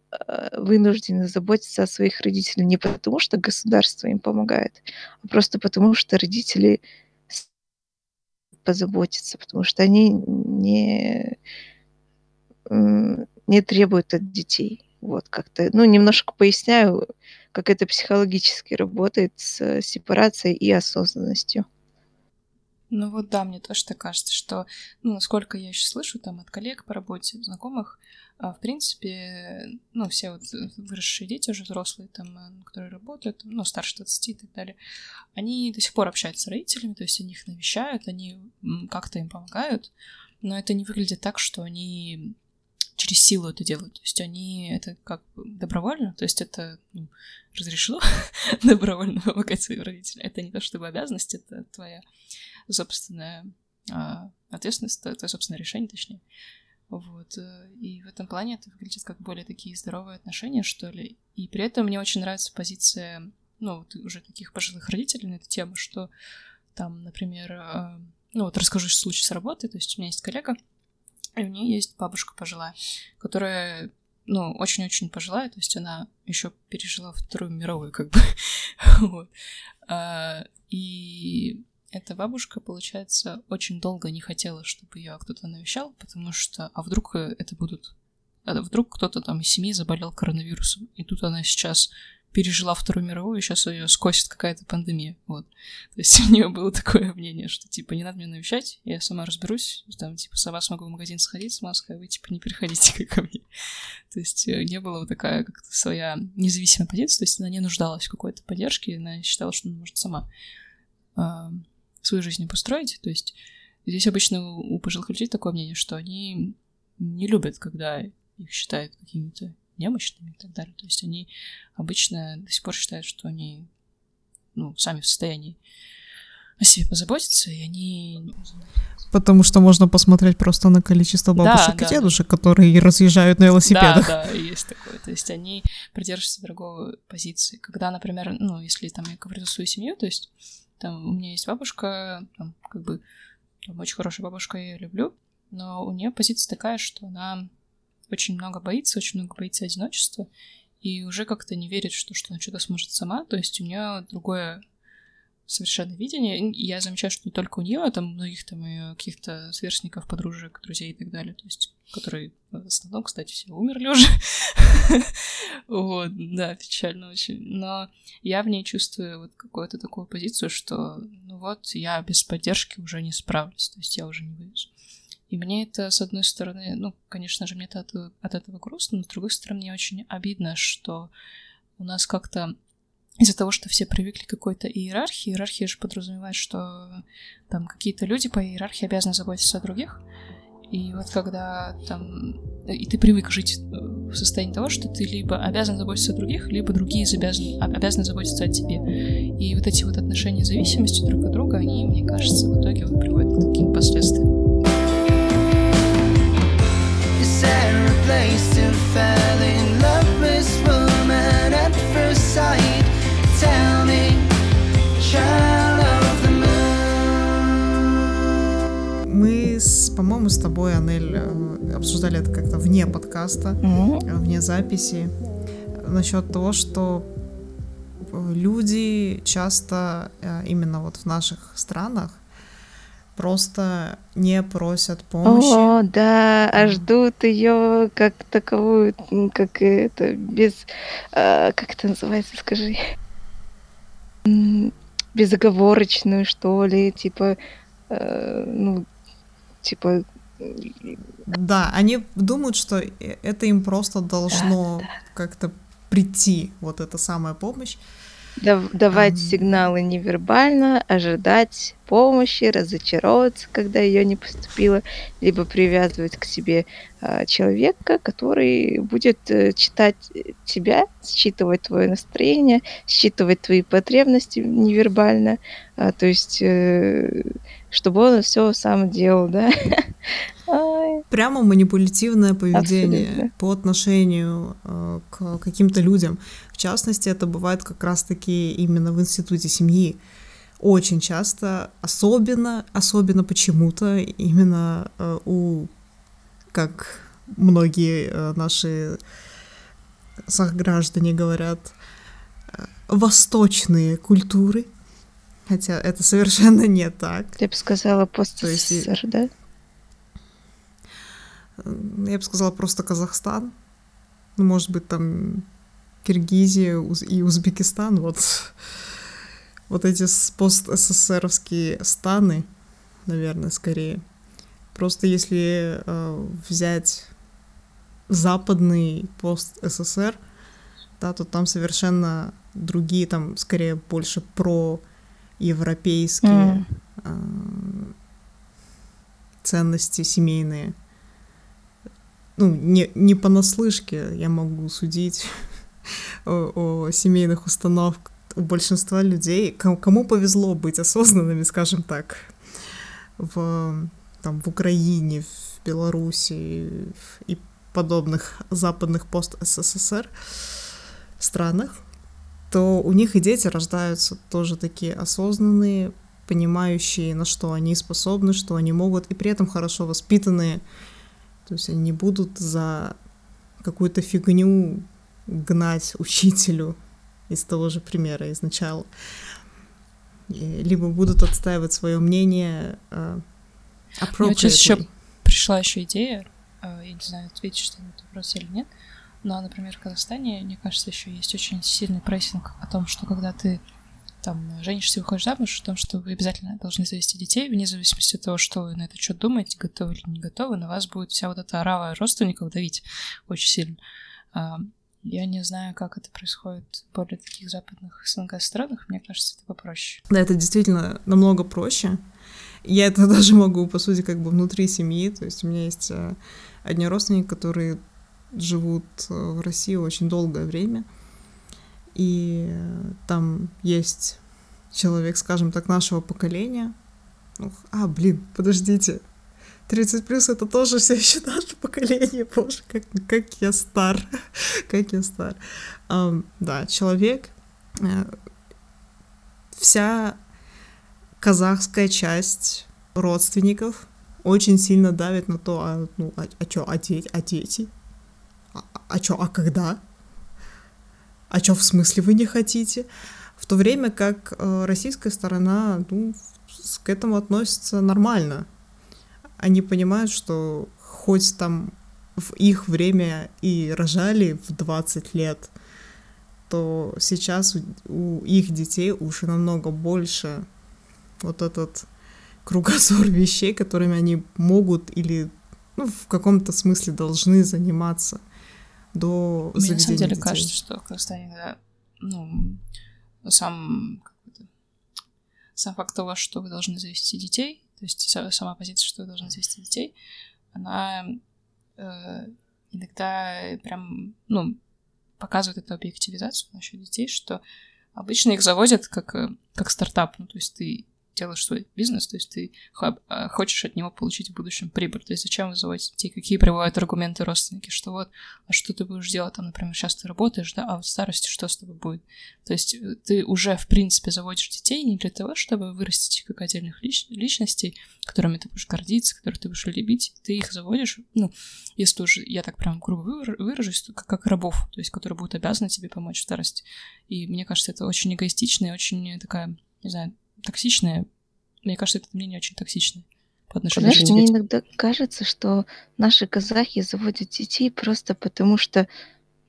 вынуждены заботиться о своих родителях не потому, что государство им помогает, а просто потому, что родители позаботиться, потому что они не, не требуют от детей. Вот как-то, ну, немножко поясняю, как это психологически работает с сепарацией и осознанностью. Ну вот да, мне тоже так кажется, что, ну, насколько я еще слышу там от коллег по работе, знакомых, а, в принципе, ну, все вот выросшие дети уже взрослые, там, э, которые работают, ну, старше 20 и так далее, они до сих пор общаются с родителями, то есть они их навещают, они как-то им помогают, но это не выглядит так, что они через силу это делают. То есть они это как бы добровольно, то есть это ну, разрешено добровольно помогать своим родителям. Это не то чтобы обязанность, это твоя собственная а, ответственность, твое собственное решение, точнее. Вот. Э, и в этом плане это выглядит как более такие здоровые отношения, что ли. И при этом мне очень нравится позиция, ну, вот уже таких пожилых родителей на эту тему, что там, например, э, ну, вот расскажу случай с работы, то есть у меня есть коллега, и у нее есть бабушка пожилая, которая, ну, очень-очень пожилая, то есть она еще пережила Вторую мировую, как бы. вот. А, и эта бабушка, получается, очень долго не хотела, чтобы ее кто-то навещал, потому что, а вдруг это будут... А вдруг кто-то там из семьи заболел коронавирусом, и тут она сейчас пережила Вторую мировую, и сейчас ее скосит какая-то пандемия, вот. То есть у нее было такое мнение, что, типа, не надо меня навещать, я сама разберусь, там, типа, сама смогу в магазин сходить с маской, а вы, типа, не приходите ко мне. То есть э, не было вот такая как-то своя независимая позиция, то есть она не нуждалась в какой-то поддержке, она считала, что она может сама э, свою жизнь построить, то есть здесь обычно у пожилых людей такое мнение, что они не любят, когда их считают какими-то немощными и так далее. То есть они обычно до сих пор считают, что они ну, сами в состоянии о себе позаботиться, и они... Потому что можно посмотреть просто на количество бабушек да, и дедушек, да. которые разъезжают на велосипедах. Да, да, есть такое. То есть они придерживаются другой позиции. Когда, например, ну, если там я говорю за свою семью, то есть там у меня есть бабушка, там, как бы, там, очень хорошая бабушка, я ее люблю, но у нее позиция такая, что она очень много боится, очень много боится одиночества, и уже как-то не верит, что, что она что-то сможет сама. То есть у нее другое совершенно видение. Я замечаю, что не только у нее, а там многих там и каких-то сверстников, подружек, друзей и так далее. То есть, которые в основном, кстати, все умерли уже. Вот, да, печально очень. Но я в ней чувствую вот какую-то такую позицию, что ну вот, я без поддержки уже не справлюсь. То есть я уже не вывезу. И мне это, с одной стороны, ну, конечно же, мне это от, от этого грустно, но с другой стороны, мне очень обидно, что у нас как-то из-за того, что все привыкли к какой-то иерархии, иерархия же подразумевает, что там какие-то люди по иерархии обязаны заботиться о других, и вот когда там... И ты привык жить в состоянии того, что ты либо обязан заботиться о других, либо другие обязаны, обязаны заботиться о тебе. И вот эти вот отношения зависимости друг от друга, они, мне кажется, в итоге вот приводят к таким последствиям. Place to fall in love with woman at first sight. Tell me, child of the moon. Мы, с, по-моему, с тобой, Анель, э, обсуждали это как-то вне подкаста, mm-hmm. вне записи, насчет того, что люди часто э, именно вот в наших странах просто не просят помощи. О, да, а ждут ее как таковую, как это, без... А, как это называется, скажи? безоговорочную, что ли, типа, э, ну, типа... Да, они думают, что э, это им просто должно да, да. как-то прийти, вот эта самая помощь. Давать сигналы невербально, ожидать помощи, разочаровываться, когда ее не поступило, либо привязывать к себе э, человека, который будет э, читать тебя, считывать твое настроение, считывать твои потребности невербально, э, то есть э, чтобы он все сам делал, да. Прямо манипулятивное поведение Абсолютно. по отношению э, к каким-то людям. В частности, это бывает как раз-таки именно в институте семьи. Очень часто, особенно, особенно почему-то именно э, у, как многие э, наши сограждане говорят, э, восточные культуры, хотя это совершенно не так. Я бы сказала пост СССР, да? Я бы сказала просто Казахстан. Ну, может быть, там Киргизия и Узбекистан, вот, вот эти пост-СССРовские станы, наверное, скорее. Просто если э, взять западный пост-СССР, да, то там совершенно другие, там скорее больше про европейские mm. э, ценности семейные ну, не, не понаслышке я могу судить о, семейных установках. У большинства людей, кому повезло быть осознанными, скажем так, в, там, в Украине, в Беларуси и подобных западных пост-СССР странах, то у них и дети рождаются тоже такие осознанные, понимающие, на что они способны, что они могут, и при этом хорошо воспитанные, то есть они не будут за какую-то фигню гнать учителю из того же примера изначала. Либо будут отстаивать свое мнение uh, Мне сейчас еще пришла еще идея, uh, я не знаю, ответишь ты на этот вопрос или нет, но, например, в Казахстане, мне кажется, еще есть очень сильный прессинг о том, что когда ты там женишься и выходишь замуж, в том, что вы обязательно должны завести детей, вне зависимости от того, что вы на это что думаете, готовы или не готовы, на вас будет вся вот эта орава родственников давить очень сильно. Я не знаю, как это происходит в более таких западных СНГ странах. Мне кажется, это попроще. Да, это действительно намного проще. Я это даже могу, по сути, как бы внутри семьи. То есть у меня есть э, одни родственники, которые живут э, в России очень долгое время и э, там есть человек, скажем так, нашего поколения. Ну, а, блин, подождите. 30 плюс это тоже все еще наше поколение, боже, как, как я стар, как я стар. Um, да, человек, uh, вся казахская часть родственников очень сильно давит на то, а, ну, а, а что, а, дети, а дети? А, а что, а когда? а что в смысле вы не хотите? В то время как э, российская сторона ну, к этому относится нормально. Они понимают, что хоть там в их время и рожали в 20 лет, то сейчас у, у их детей уже намного больше вот этот кругозор вещей, которыми они могут или ну, в каком-то смысле должны заниматься до Мне на самом деле детей. кажется, что в Казахстане, да, ну, сам, сам факт того, что вы должны завести детей, то есть сама позиция, что вы должны завести детей, она э, иногда прям, ну, показывает эту объективизацию насчет детей, что обычно их заводят как, э, как стартап, ну, то есть ты делаешь свой бизнес, то есть ты а, хочешь от него получить в будущем прибыль. То есть зачем вы заводите детей? Какие приводят аргументы родственники? Что вот, а что ты будешь делать? Там, например, сейчас ты работаешь, да, а в старости что с тобой будет? То есть э, ты уже, в принципе, заводишь детей не для того, чтобы вырастить их как отдельных лич- личностей, которыми ты будешь гордиться, которых ты будешь любить. Ты их заводишь, ну, если уже, я так прям грубо выражусь, как, как рабов, то есть которые будут обязаны тебе помочь в старости. И мне кажется, это очень эгоистично и очень такая, не знаю, токсичное. Мне кажется, это мнение очень токсичное по отношению Знаешь, к мне иногда кажется, что наши казахи заводят детей просто потому, что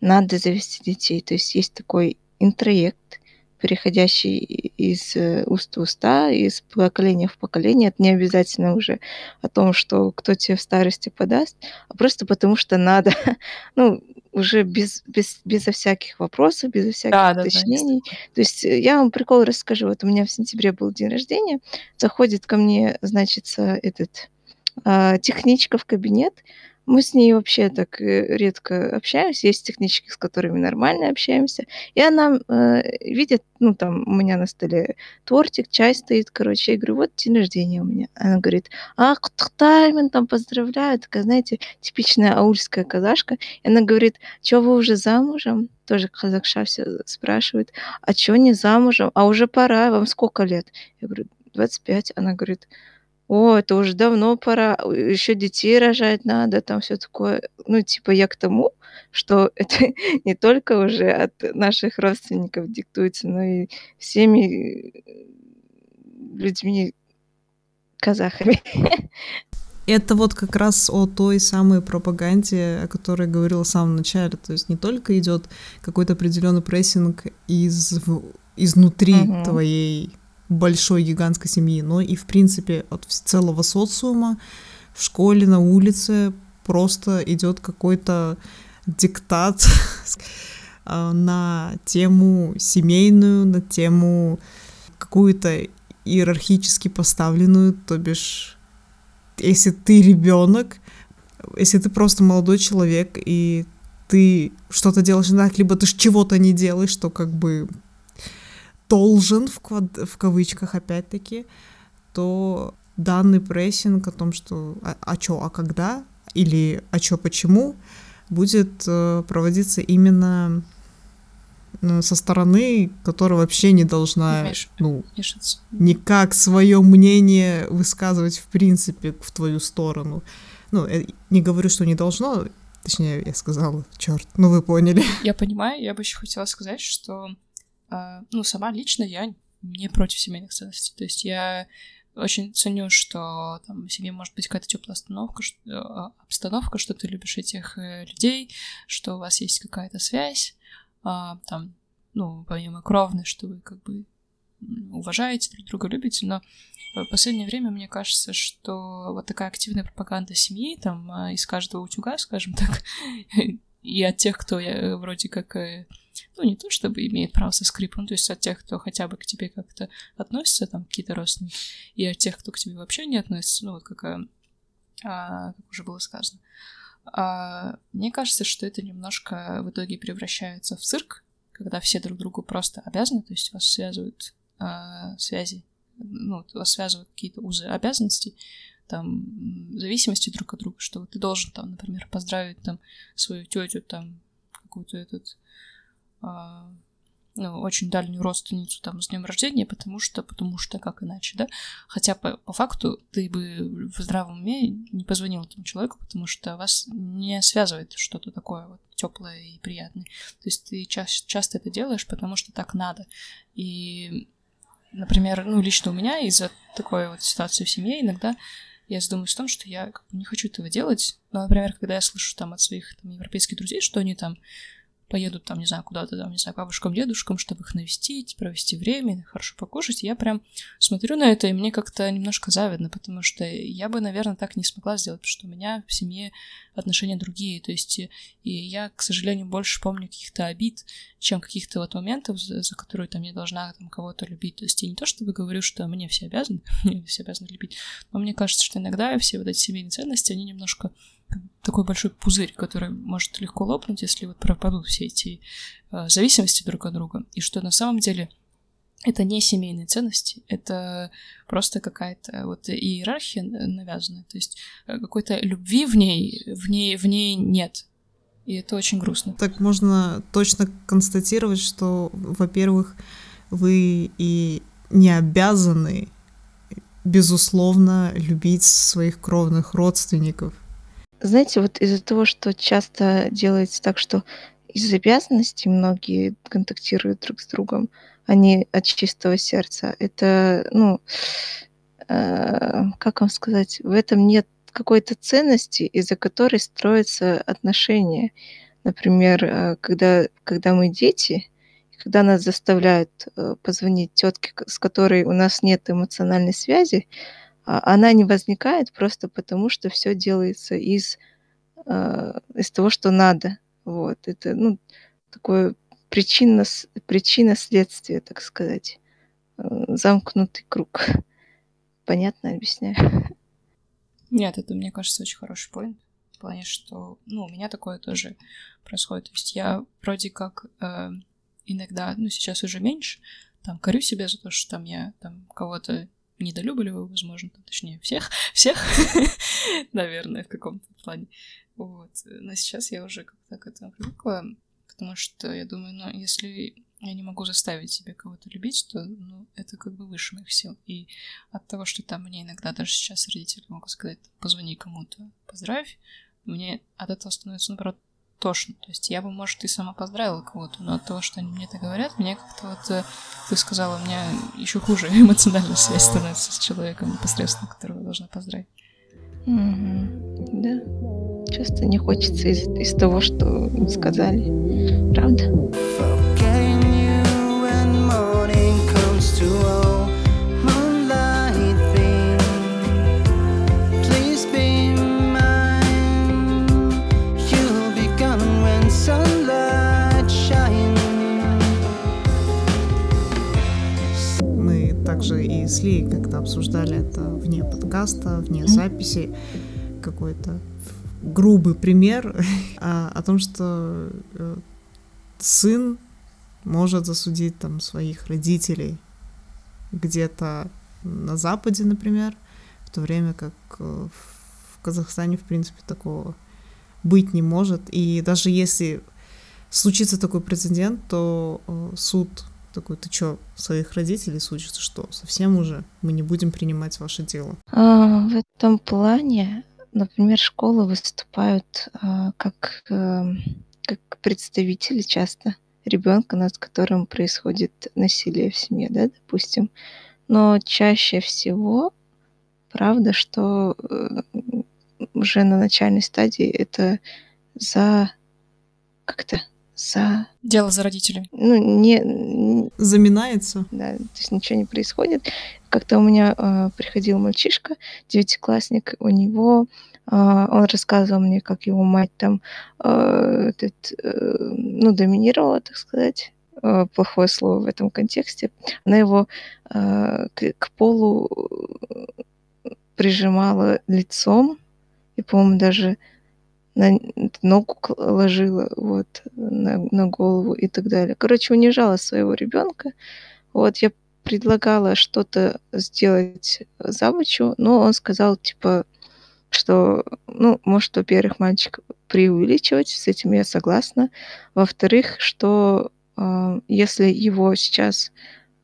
надо завести детей. То есть есть такой интроект, переходящий из э, уст в уста, из поколения в поколение. Это не обязательно уже о том, что кто тебе в старости подаст, а просто потому что надо. Ну, уже без, без, безо всяких вопросов, безо всяких Да, да, да, уточнений. То есть э, я вам прикол расскажу. Вот у меня в сентябре был день рождения. Заходит ко мне, значит, этот а, техничка в кабинет. Мы с ней вообще так э, редко общаемся. Есть технички, с которыми нормально общаемся. И она э, видит, ну, там, у меня на столе тортик, чай стоит, короче. Я говорю, вот день рождения у меня. Она говорит, ах, Құттықтаймын, там, поздравляю. Такая, знаете, типичная аульская казашка. И она говорит, что вы уже замужем? Тоже казахша все спрашивает. А что не замужем? А уже пора, вам сколько лет? Я говорю, 25. Она говорит, о, это уже давно пора, еще детей рожать надо, там все такое. Ну, типа я к тому, что это не только уже от наших родственников диктуется, но и всеми э, людьми казахами. Это вот как раз о той самой пропаганде, о которой я говорила в самом начале. То есть не только идет какой-то определенный прессинг из, изнутри угу. твоей большой гигантской семьи, но и, в принципе, от целого социума в школе, на улице просто идет какой-то диктат а, на тему семейную, на тему какую-то иерархически поставленную, то бишь, если ты ребенок, если ты просто молодой человек, и ты что-то делаешь не так, либо ты чего-то не делаешь, что как бы должен в, квад... в кавычках опять-таки, то данный прессинг о том, что а, а чё, а когда, или а чё, почему, будет э, проводиться именно э, со стороны, которая вообще не должна Меш... ну, Мешаться. никак свое мнение высказывать в принципе в твою сторону. Ну, я не говорю, что не должно, точнее, я сказала, черт, ну вы поняли. Я понимаю, я бы еще хотела сказать, что ну, сама лично я не против семейных ценностей. То есть я очень ценю, что там в семье может быть какая-то теплая остановка, а, обстановка, что ты любишь этих э, людей, что у вас есть какая-то связь, а, там, ну, помимо кровной, что вы как бы уважаете друг друга, любите, но в последнее время мне кажется, что вот такая активная пропаганда семьи, там, из каждого утюга, скажем так, и от тех, кто э, вроде как э, ну, не то чтобы имеет право со скрипом, то есть от тех, кто хотя бы к тебе как-то относится, там, какие-то родственники, и от тех, кто к тебе вообще не относится, ну, вот как, а, а, как уже было сказано. А, мне кажется, что это немножко в итоге превращается в цирк, когда все друг другу просто обязаны, то есть вас связывают а, связи, ну, вас связывают какие-то узы обязанностей, там, зависимости друг от друга, что ты должен там, например, поздравить там свою тетю, там, какую-то этот ну, очень дальнюю родственницу там с днем рождения, потому что, потому что как иначе, да? Хотя по, по факту ты бы в здравом уме не позвонил этому человеку, потому что вас не связывает что-то такое вот теплое и приятное. То есть ты ча- часто это делаешь, потому что так надо. И, например, ну, лично у меня из-за такой вот ситуации в семье иногда я задумываюсь о том, что я как бы не хочу этого делать. Но, например, когда я слышу там от своих там, европейских друзей, что они там поедут там, не знаю, куда-то там, не знаю, бабушкам, дедушкам, чтобы их навестить, провести время, хорошо покушать. Я прям смотрю на это, и мне как-то немножко завидно, потому что я бы, наверное, так не смогла сделать, потому что у меня в семье отношения другие, то есть и я, к сожалению, больше помню каких-то обид, чем каких-то вот моментов, за, за которые там я должна там кого-то любить. То есть и не то, чтобы говорю, что мне все обязаны, мне все обязаны любить, но мне кажется, что иногда все вот эти семейные ценности, они немножко такой большой пузырь, который может легко лопнуть, если вот пропадут все эти э, зависимости друг от друга. И что на самом деле это не семейные ценности, это просто какая-то вот иерархия навязанная. То есть э, какой-то любви в ней, в ней, в ней нет. И это очень грустно. Так можно точно констатировать, что, во-первых, вы и не обязаны, безусловно, любить своих кровных родственников. Знаете, вот из-за того, что часто делается так, что из обязанностей многие контактируют друг с другом, а не от чистого сердца. Это, ну, э, как вам сказать, в этом нет какой-то ценности, из-за которой строятся отношения. Например, э, когда, когда мы дети, когда нас заставляют э, позвонить тетке, с которой у нас нет эмоциональной связи, а, она не возникает просто потому, что все делается из, э, из того, что надо. Вот. Это, ну, такое причинно, причинно-следствие, так сказать. Э, замкнутый круг. Понятно объясняю? Нет, это, мне кажется, очень хороший поинт. В плане, что, ну, у меня такое тоже происходит. То есть я вроде как э, иногда, ну, сейчас уже меньше, там, корю себя за то, что там я там кого-то недолюбливаю, возможно, там, точнее, всех, всех, наверное, в каком-то плане. Вот. Но сейчас я уже как-то к этому привыкла, потому что я думаю, ну, если я не могу заставить себя кого-то любить, то ну, это как бы выше моих сил. И от того, что там мне иногда даже сейчас родители могут сказать, позвони кому-то, поздравь, мне от этого становится, наоборот, тошно. То есть я бы, может, и сама поздравила кого-то, но от того, что они мне это говорят, мне как-то вот, э, ты сказала, у меня еще хуже эмоциональная связь становится с человеком непосредственно, которого я должна поздравить. Угу. Да. Часто не хочется из, из того, что сказали. Правда? также и с как-то обсуждали это вне подкаста, вне записи, какой-то грубый пример о, о том, что э, сын может засудить там своих родителей где-то на Западе, например, в то время как э, в Казахстане, в принципе, такого быть не может. И даже если случится такой прецедент, то э, суд такой, ты что, своих родителей судишь, что, совсем уже мы не будем принимать ваше дело? А, в этом плане, например, школы выступают а, как, а, как представители часто ребенка, над которым происходит насилие в семье, да, допустим. Но чаще всего, правда, что э, уже на начальной стадии это за как-то за... Дело за родителей. Ну, не... Заминается? Да, то есть ничего не происходит. Как-то у меня э, приходил мальчишка, девятиклассник, у него... Э, он рассказывал мне, как его мать там э, этот, э, ну, доминировала, так сказать, э, плохое слово в этом контексте. Она его э, к, к полу прижимала лицом, и, по-моему, даже на ногу ложила вот на, на голову и так далее. Короче, унижала своего ребенка. Вот я предлагала что-то сделать завучу, но он сказал, типа, что, ну, может, во-первых, мальчик преувеличивать, с этим я согласна. Во-вторых, что э, если его сейчас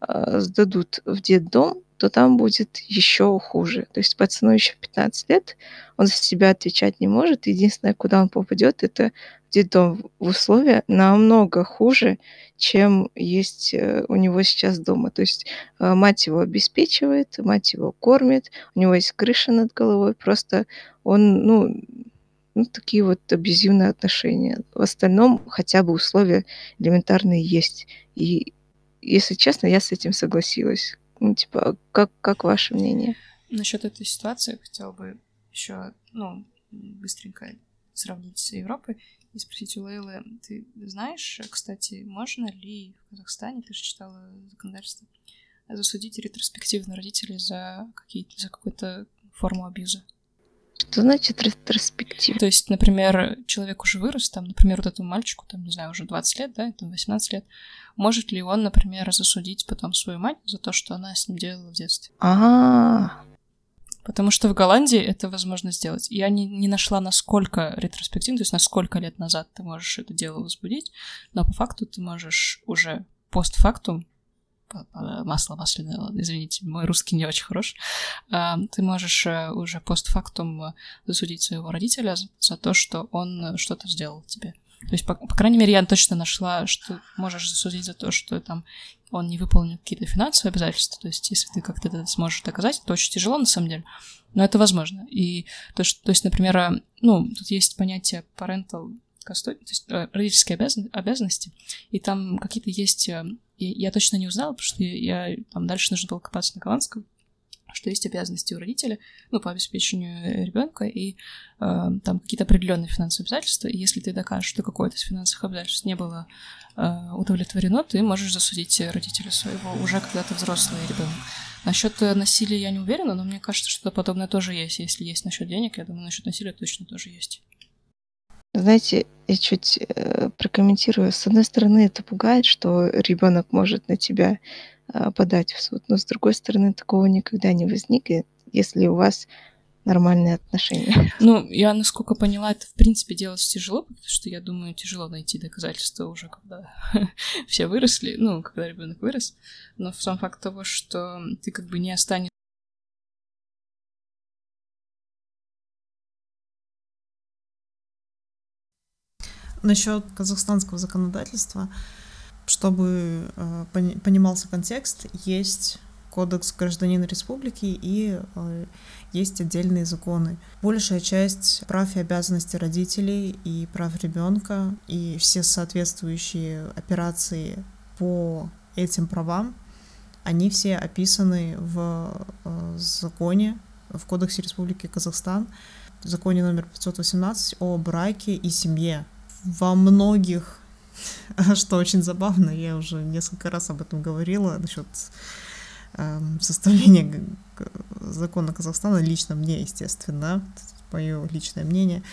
э, сдадут в детдом, то там будет еще хуже. То есть пацану еще 15 лет, он за себя отвечать не может. Единственное, куда он попадет, это в детдом в условия намного хуже, чем есть э, у него сейчас дома. То есть э, мать его обеспечивает, мать его кормит, у него есть крыша над головой, просто он, ну, ну, такие вот абьюзивные отношения. В остальном хотя бы условия элементарные есть. И, если честно, я с этим согласилась. Ну, типа, как, как ваше мнение? Насчет этой ситуации хотела бы еще, ну, быстренько сравнить с Европой и спросить у Лейлы, ты знаешь, кстати, можно ли в Казахстане, ты же читала законодательство, засудить ретроспективно родителей за, какие-то, за какую-то форму абьюза? Что значит ретроспективно? То есть, например, человек уже вырос, там, например, вот этому мальчику, там, не знаю, уже 20 лет, да, там, 18 лет, может ли он, например, засудить потом свою мать за то, что она с ним делала в детстве? А, Потому что в Голландии это возможно сделать. Я не, не нашла, насколько ретроспективно, то есть на сколько лет назад ты можешь это дело возбудить, но по факту ты можешь уже постфактум масло масляное, извините, мой русский не очень хорош, а, ты можешь э, уже постфактум э, засудить своего родителя за, то, что он э, что-то сделал тебе. То есть, по, по крайней мере, я точно нашла, что можешь засудить за то, что там он не выполнил какие-то финансовые обязательства. То есть, если ты как-то это сможешь доказать, это очень тяжело на самом деле, но это возможно. И то, что, то есть, например, ну, тут есть понятие parental касту... то есть, э, родительские обязан... обязанности, и там какие-то есть... Э, я, точно не узнала, потому что я, там дальше нужно было копаться на голландском, что есть обязанности у родителя, ну, по обеспечению ребенка, и э, там какие-то определенные финансовые обязательства, и если ты докажешь, что какое-то из финансовых обязательств не было э, удовлетворено, ты можешь засудить родителя своего, уже когда ты взрослый ребенок. Насчет насилия я не уверена, но мне кажется, что подобное тоже есть. Если есть насчет денег, я думаю, насчет насилия точно тоже есть. Знаете, я чуть э, прокомментирую. С одной стороны, это пугает, что ребенок может на тебя э, подать в суд, но с другой стороны, такого никогда не возникнет, если у вас нормальные отношения. Ну, я, насколько поняла, это, в принципе, делать тяжело, потому что, я думаю, тяжело найти доказательства уже, когда все выросли, ну, когда ребенок вырос. Но сам факт того, что ты как бы не останешься Насчет казахстанского законодательства, чтобы э, понимался контекст, есть кодекс гражданина республики и э, есть отдельные законы. Большая часть прав и обязанностей родителей и прав ребенка и все соответствующие операции по этим правам, они все описаны в э, законе, в Кодексе Республики Казахстан, в законе номер 518 о браке и семье во многих, что очень забавно, я уже несколько раз об этом говорила, насчет э, составления закона Казахстана, лично мне, естественно, мое личное мнение,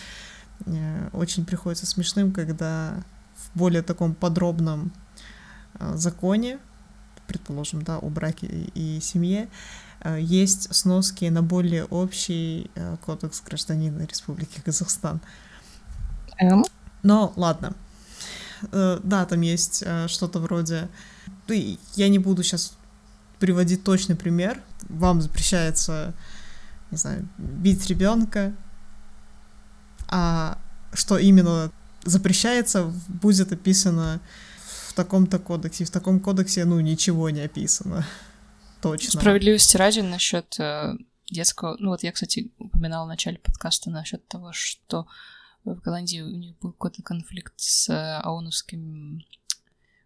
э, очень приходится смешным, когда в более таком подробном э, законе, предположим, да, о браке и, семье, э, есть сноски на более общий кодекс гражданина Республики Казахстан. Но ладно. Э, да, там есть э, что-то вроде... Ну, я не буду сейчас приводить точный пример. Вам запрещается, не знаю, бить ребенка, а что именно запрещается, будет описано в таком-то кодексе. В таком кодексе, ну, ничего не описано. Точно. Справедливости ради насчет э, детского... Ну, вот я, кстати, упоминала в начале подкаста насчет того, что в Голландии у них был какой-то конфликт с э, ООНовским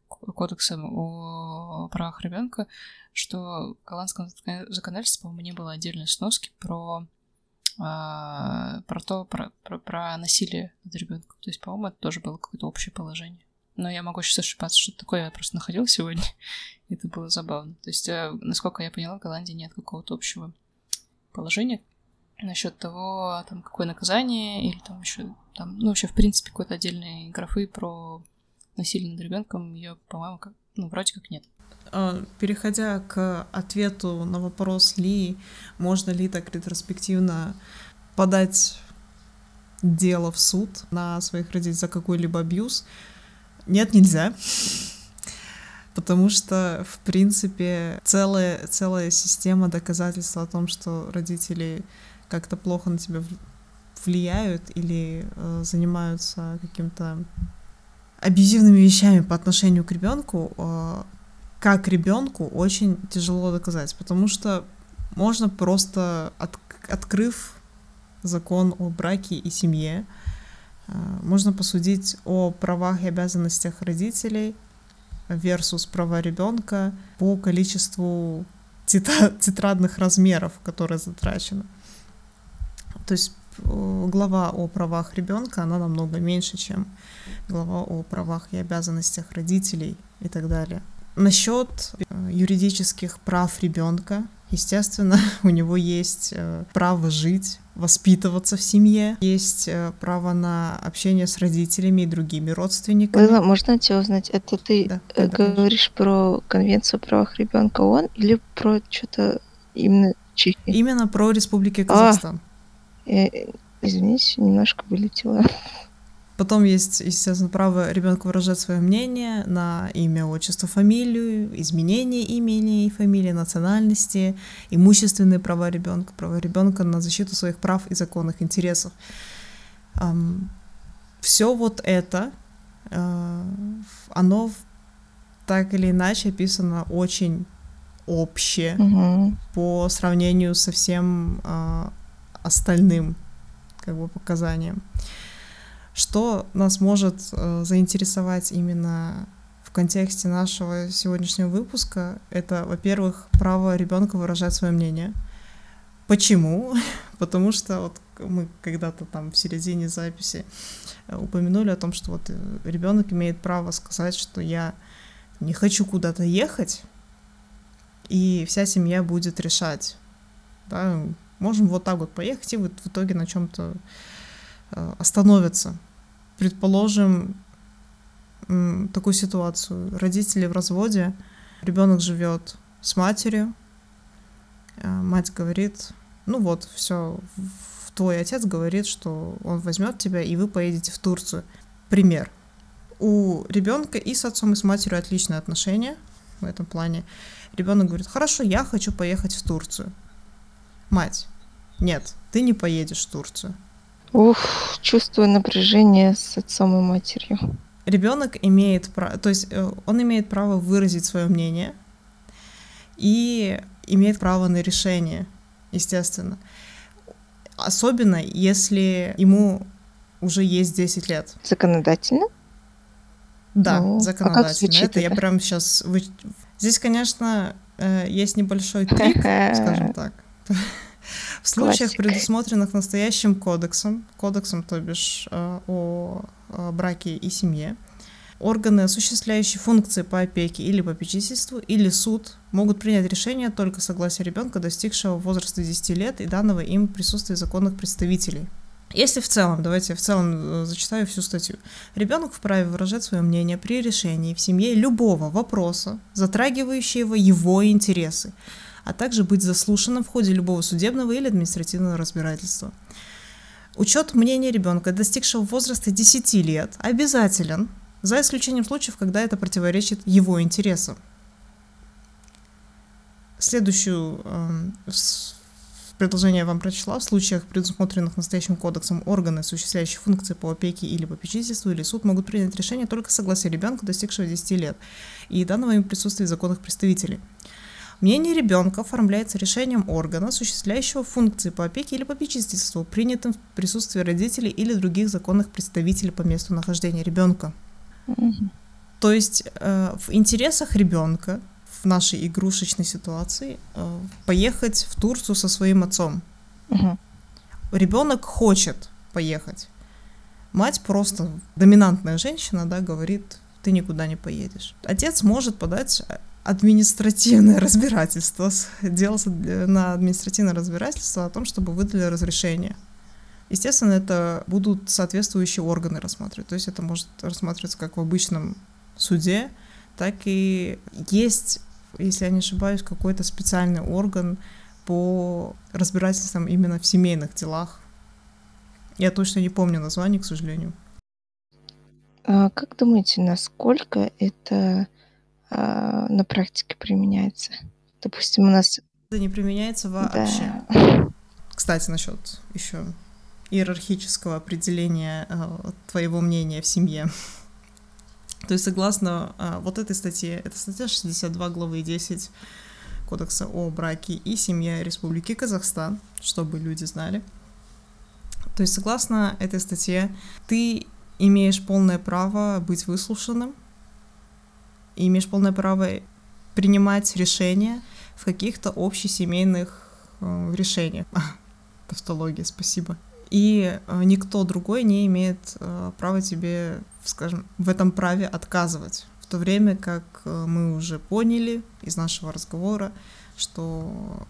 кодексом о правах ребенка, что в голландском законодательстве, по-моему, не было отдельной сноски про а, про то, про, про, про насилие над ребенком. То есть, по-моему, это тоже было какое-то общее положение. Но я могу сейчас ошибаться, что такое я просто находил сегодня. это было забавно. То есть, э, насколько я поняла, в Голландии нет какого-то общего положения насчет того, там, какое наказание, или там еще там, ну, вообще, в принципе, какой-то отдельной графы про насилие над ребенком, ее, по-моему, как, ну, вроде как нет. А, переходя к ответу на вопрос Ли, можно ли так ретроспективно подать дело в суд на своих родителей за какой-либо абьюз, нет, нельзя. Потому что, в принципе, целая, целая система доказательств о том, что родители как-то плохо на тебя влияют или э, занимаются каким-то абьюзивными вещами по отношению к ребенку, э, как ребенку очень тяжело доказать, потому что можно просто от, открыв закон о браке и семье, э, можно посудить о правах и обязанностях родителей versus права ребенка по количеству тетрадных размеров, которые затрачены. То есть глава о правах ребенка, она намного меньше, чем глава о правах и обязанностях родителей и так далее. Насчет э, юридических прав ребенка, естественно, у него есть э, право жить, воспитываться в семье, есть право на общение с родителями и другими родственниками. Лила, можно тебя узнать, это ты да, да, говоришь да. про Конвенцию о правах ребенка ООН или про что-то именно Чехии? Именно про Республики Казахстан. А, извините, немножко вылетела. Потом есть, естественно, право ребенка выражать свое мнение на имя, отчество, фамилию, изменение имени и фамилии, национальности, имущественные права ребенка, права ребенка на защиту своих прав и законных интересов. Все вот это, uh, оно так или иначе описано очень обще угу. по сравнению со всем uh, остальным как бы показаниям. Что нас может э, заинтересовать именно в контексте нашего сегодняшнего выпуска? Это, во-первых, право ребенка выражать свое мнение. Почему? Потому что вот мы когда-то там в середине записи э, упомянули о том, что вот э, ребенок имеет право сказать, что я не хочу куда-то ехать, и вся семья будет решать. Да, можем вот так вот поехать и вот в итоге на чем-то э, остановиться. Предположим такую ситуацию. Родители в разводе, ребенок живет с матерью, э, мать говорит, ну вот, все, твой отец говорит, что он возьмет тебя, и вы поедете в Турцию. Пример. У ребенка и с отцом, и с матерью отличные отношения в этом плане. Ребенок говорит, хорошо, я хочу поехать в Турцию. Мать, нет, ты не поедешь в Турцию. Ух, чувствую напряжение с отцом и матерью. Ребенок имеет право, то есть э, он имеет право выразить свое мнение и имеет право на решение, естественно. Особенно, если ему уже есть 10 лет. Законодательно? Да, ну, законодательно. А это, это я прям сейчас... Вы... Здесь, конечно, э, есть небольшой трик, скажем так. В случаях, предусмотренных настоящим кодексом, кодексом, то бишь э, о браке и семье, органы, осуществляющие функции по опеке или попечительству, или суд могут принять решение только согласия ребенка, достигшего возраста 10 лет и данного им присутствия законных представителей. Если в целом, давайте я в целом э, зачитаю всю статью. Ребенок вправе выражать свое мнение при решении в семье любого вопроса, затрагивающего его интересы, а также быть заслушанным в ходе любого судебного или административного разбирательства. Учет мнения ребенка, достигшего возраста 10 лет, обязателен, за исключением случаев, когда это противоречит его интересам. Следующую э, предложение я вам прочла. В случаях, предусмотренных настоящим кодексом, органы, осуществляющие функции по опеке или попечительству, или суд могут принять решение только согласия ребенка, достигшего 10 лет, и данного им присутствия законных представителей. Мнение ребенка оформляется решением органа, осуществляющего функции по опеке или попечительству, принятым в присутствии родителей или других законных представителей по месту нахождения ребенка. Mm-hmm. То есть э, в интересах ребенка в нашей игрушечной ситуации э, поехать в Турцию со своим отцом. Mm-hmm. Ребенок хочет поехать. Мать просто доминантная женщина, да, говорит, ты никуда не поедешь. Отец может подать административное разбирательство, делался на административное разбирательство о том, чтобы выдали разрешение. Естественно, это будут соответствующие органы рассматривать. То есть это может рассматриваться как в обычном суде, так и есть, если я не ошибаюсь, какой-то специальный орган по разбирательствам именно в семейных делах. Я точно не помню название, к сожалению. А как думаете, насколько это на практике применяется. Допустим, у нас... Это не применяется вообще. Да. Кстати, насчет еще иерархического определения э, твоего мнения в семье. То есть, согласно э, вот этой статье, это статья 62 главы 10 Кодекса о браке и семье Республики Казахстан, чтобы люди знали. То есть, согласно этой статье, ты имеешь полное право быть выслушанным, и имеешь полное право принимать решения в каких-то общесемейных э, решениях. Тавтология, спасибо. И э, никто другой не имеет э, права тебе, скажем, в этом праве отказывать. В то время как э, мы уже поняли из нашего разговора, что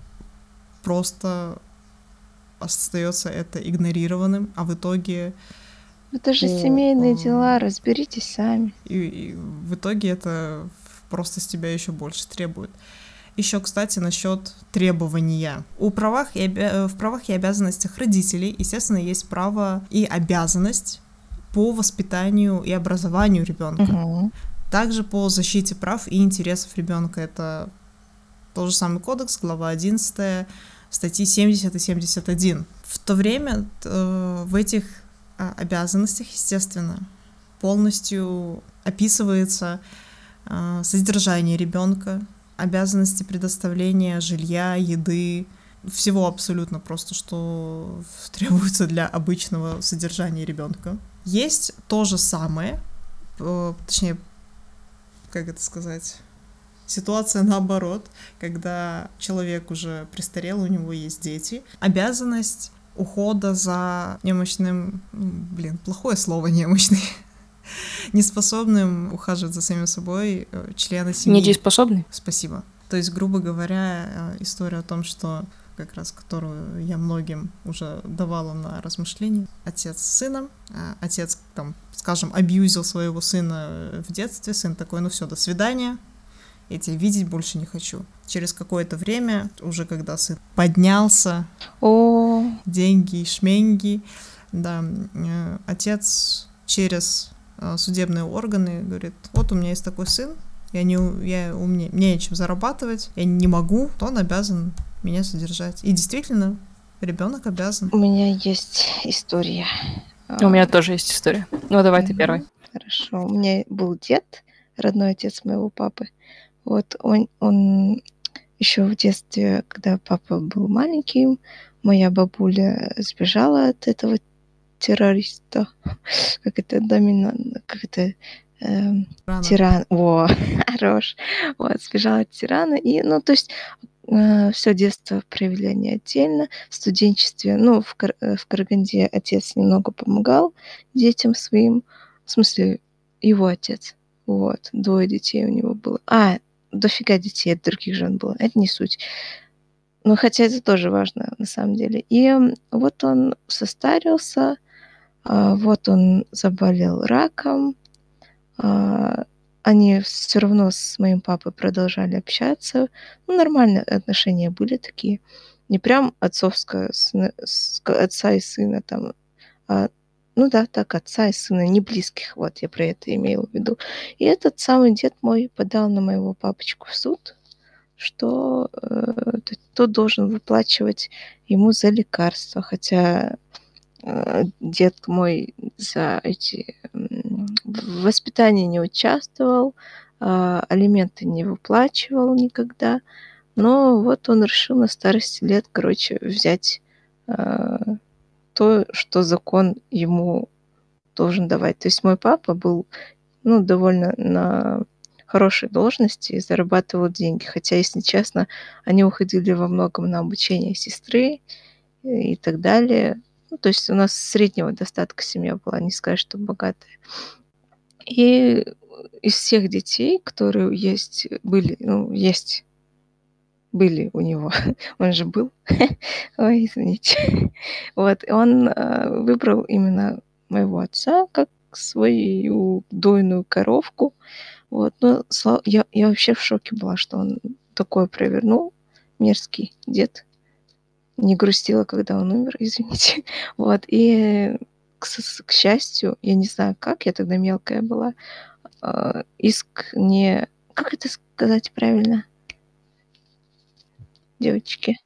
просто остается это игнорированным, а в итоге это же семейные дела, разберитесь сами. И, и в итоге это просто с тебя еще больше требует. Еще, кстати, насчет требования. У правах и, в правах и обязанностях родителей, естественно, есть право и обязанность по воспитанию и образованию ребенка. Угу. Также по защите прав и интересов ребенка. Это тот же самый кодекс, глава 11, статьи 70 и 71. В то время э, в этих обязанностях, естественно, полностью описывается э, содержание ребенка, обязанности предоставления жилья, еды, всего абсолютно просто, что требуется для обычного содержания ребенка. Есть то же самое, э, точнее, как это сказать, ситуация наоборот, когда человек уже престарел, у него есть дети, обязанность ухода за немощным, блин, плохое слово немощный, неспособным ухаживать за самим собой э, члена семьи. Недееспособный? Спасибо. То есть, грубо говоря, э, история о том, что как раз которую я многим уже давала на размышление. Отец с сыном, а отец, там, скажем, абьюзил своего сына в детстве, сын такой, ну все, до свидания, я тебя видеть больше не хочу. Через какое-то время, уже когда сын поднялся, О, деньги, шменьги, да, э, отец через э, судебные органы говорит, вот у меня есть такой сын, я не, я, у меня, мне нечем зарабатывать, я не могу, то он обязан меня содержать. И действительно, ребенок обязан. у меня есть история. У меня тоже есть история. Ну, давай ты первый. Хорошо. У меня был дед, родной отец моего папы. Вот он, он еще в детстве, когда папа был маленьким, моя бабуля сбежала от этого террориста. Как это доминант, как это Рано. тиран. Во, хорош. Вот, сбежала от тирана. И, ну, то есть все детство провели они отдельно. В студенчестве, ну, в, Кар- э, в Караганде отец немного помогал детям своим. В смысле, его отец. Вот, двое детей у него было. А, дофига детей от других жен было. Это не суть. Ну, хотя это тоже важно, на самом деле. И вот он состарился, а, вот он заболел раком, а, они все равно с моим папой продолжали общаться. Ну, нормальные отношения были такие. Не прям отцовское, отца и сына там. а, ну да, так, отца и сына, не близких. Вот, я про это имела в виду. И этот самый дед мой подал на моего папочку в суд, что э, тот должен выплачивать ему за лекарства. Хотя э, дед мой за эти м, в не участвовал, а, алименты не выплачивал никогда. Но вот он решил на старости лет, короче, взять а, то, что закон ему должен давать. То есть мой папа был, ну, довольно на хорошей должности и зарабатывал деньги. Хотя, если честно, они уходили во многом на обучение сестры и так далее. Ну, то есть у нас среднего достатка семья была, не сказать, что богатая. И из всех детей, которые есть, были, ну, есть, были у него, он же был, ой, извините, вот, он э, выбрал именно моего отца как свою дойную коровку, вот, но я, я вообще в шоке была, что он такое провернул, мерзкий дед, не грустила, когда он умер, извините, вот, и к, к счастью, я не знаю как, я тогда мелкая была, э, иск не... Как это сказать правильно? Девочки.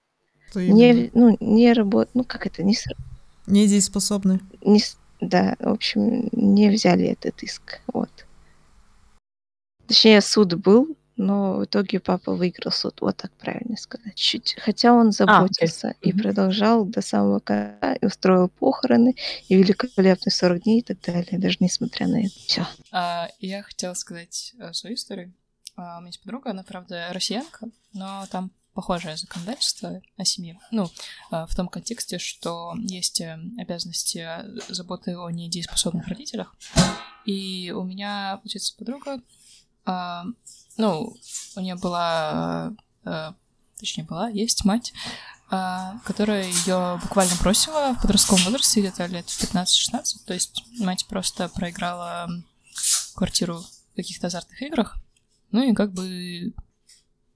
Что именно? Не, ну, не работ... Ну, как это? Не, с- Недееспособны. не, да, в общем, не взяли этот иск. Вот. Точнее, суд был, но в итоге папа выиграл суд. Вот так правильно сказать. Чуть. Хотя он заботился и Мгм. продолжал до самого конца, и устроил похороны, и великолепные 40 дней и так далее, даже несмотря на это. Все. А, я хотела сказать э, свою историю. А, у меня есть подруга, она, правда, россиянка, но там похожее законодательство о семье. Ну, а, в том контексте, что есть э, обязанности э, заботы о недееспособных родителях. И у меня, получается, подруга, ну, у нее была, э, э, точнее была, есть мать, которая ее буквально бросила в подростковом возрасте, где-то лет в 15-16. То есть мать просто проиграла квартиру в каких-то азартных играх, ну и как бы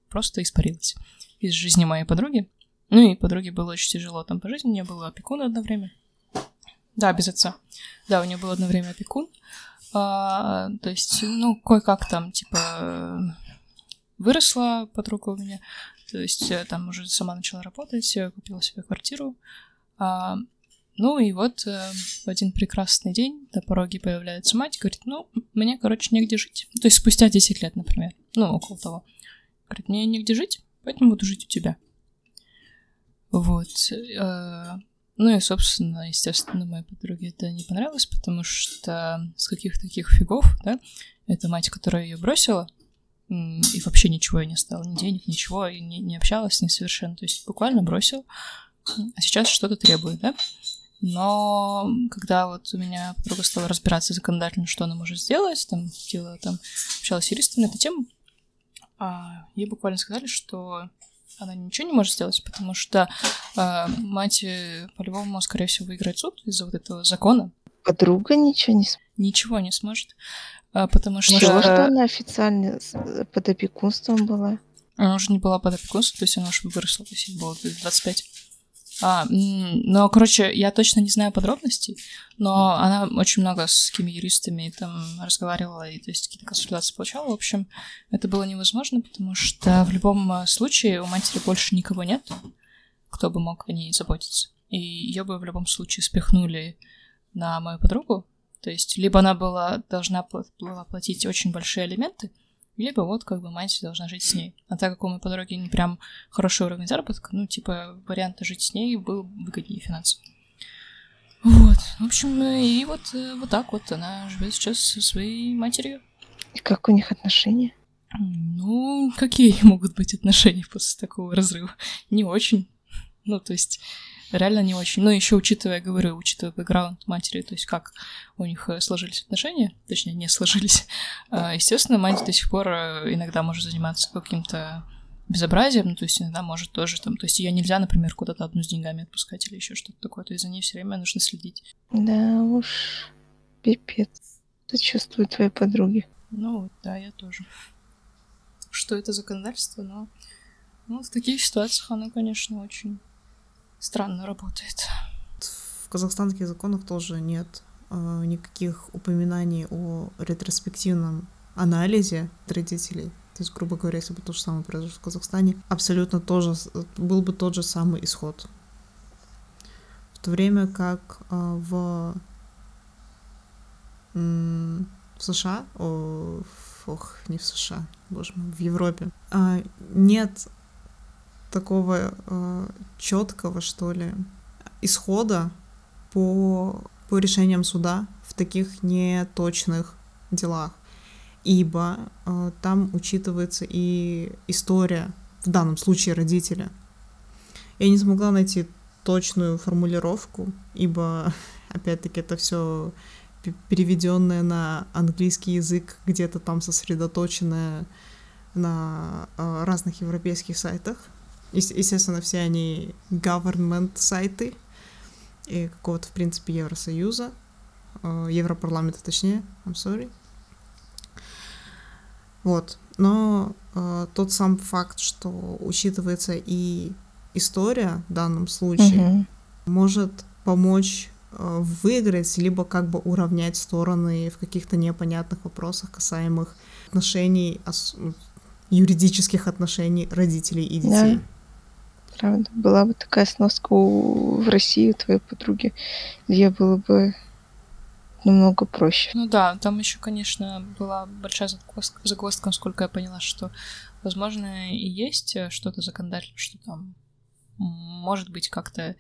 просто испарилась из жизни моей подруги. Ну и подруге было очень тяжело там по жизни, у нее был опекун одно время. Да, без отца. Да, у нее был одно время опекун. А, то есть, ну, кое-как там, типа, выросла подруга у меня. То есть, э, там уже сама начала работать, э, купила себе квартиру. А, ну и вот э, в один прекрасный день на пороге появляется мать говорит, ну, мне, короче, негде жить. То есть спустя 10 лет, например. Ну, около того. Говорит, мне негде жить, поэтому буду жить у тебя. Вот. э, Ну и, собственно, естественно, моей подруге это не понравилось, потому что с каких таких фигов, да, это мать, которая ее бросила, и вообще ничего ей не стало, ни денег, ничего, и не, не общалась с ней совершенно, то есть буквально бросил, а сейчас что-то требует, да. Но когда вот у меня подруга стала разбираться законодательно, что она может сделать, там, делала там, общалась с юристом на эту тему, а, ей буквально сказали, что она ничего не может сделать, потому что э, мать по-любому, скорее всего, выиграет суд из-за вот этого закона. Подруга ничего не сможет. Ничего не сможет, э, потому что... Может, что она официально э, под опекунством была? Она уже не была под опекунством, то есть она уже выросла, то есть ей было 25. А, но, короче, я точно не знаю подробностей, но она очень много с какими юристами там разговаривала и, то есть, какие-то консультации получала. В общем, это было невозможно, потому что в любом э, случае у матери больше никого нет, кто бы мог о ней заботиться. И ее бы в любом случае спихнули на мою подругу. То есть, либо она была, должна была платить очень большие алименты, либо вот как бы мать должна жить с ней. А так как у моей подруги не прям хороший уровень заработка, ну, типа, вариант жить с ней был выгоднее финансово. Вот. В общем, и вот, э, вот так вот она живет сейчас со своей матерью. И как у них отношения? Ну, какие могут быть отношения после такого разрыва? Не очень. Ну, то есть, реально не очень. Но еще учитывая, говорю, учитывая бэкграунд матери, то есть как у них э, сложились отношения, точнее, не сложились, а, естественно, мать до сих пор э, иногда может заниматься каким-то безобразием, ну, то есть иногда может тоже там, то есть ее нельзя, например, куда-то одну с деньгами отпускать или еще что-то такое, то есть за ней все время нужно следить. Да уж, пипец. Сочувствую твоей подруге. Ну вот, да, я тоже. Что это законодательство, но ну, в таких ситуациях оно, конечно, очень странно работает. В казахстанских законах тоже нет э, никаких упоминаний о ретроспективном анализе родителей. То есть, грубо говоря, если бы то же самое произошло в Казахстане, абсолютно тоже был бы тот же самый исход. В то время как э, в, в США, о, ох, не в США, боже мой, в Европе, э, нет такого э, четкого, что ли, исхода по, по решениям суда в таких неточных делах, ибо э, там учитывается и история, в данном случае родителя. Я не смогла найти точную формулировку, ибо, опять-таки, это все переведенное на английский язык, где-то там сосредоточенное на э, разных европейских сайтах. Естественно, все они government сайты и какого-то, в принципе, Евросоюза, э, Европарламента, точнее, I'm sorry. Вот. Но э, тот сам факт, что учитывается и история в данном случае, mm-hmm. может помочь э, выиграть, либо как бы уравнять стороны в каких-то непонятных вопросах, касаемых отношений, ос- юридических отношений родителей и детей. Yeah правда. Была бы такая сноска у... в России у твоей подруги, где было бы намного проще. Ну да, там еще, конечно, была большая загвоздка, насколько я поняла, что, возможно, и есть что-то законодательное, что там может быть как-то,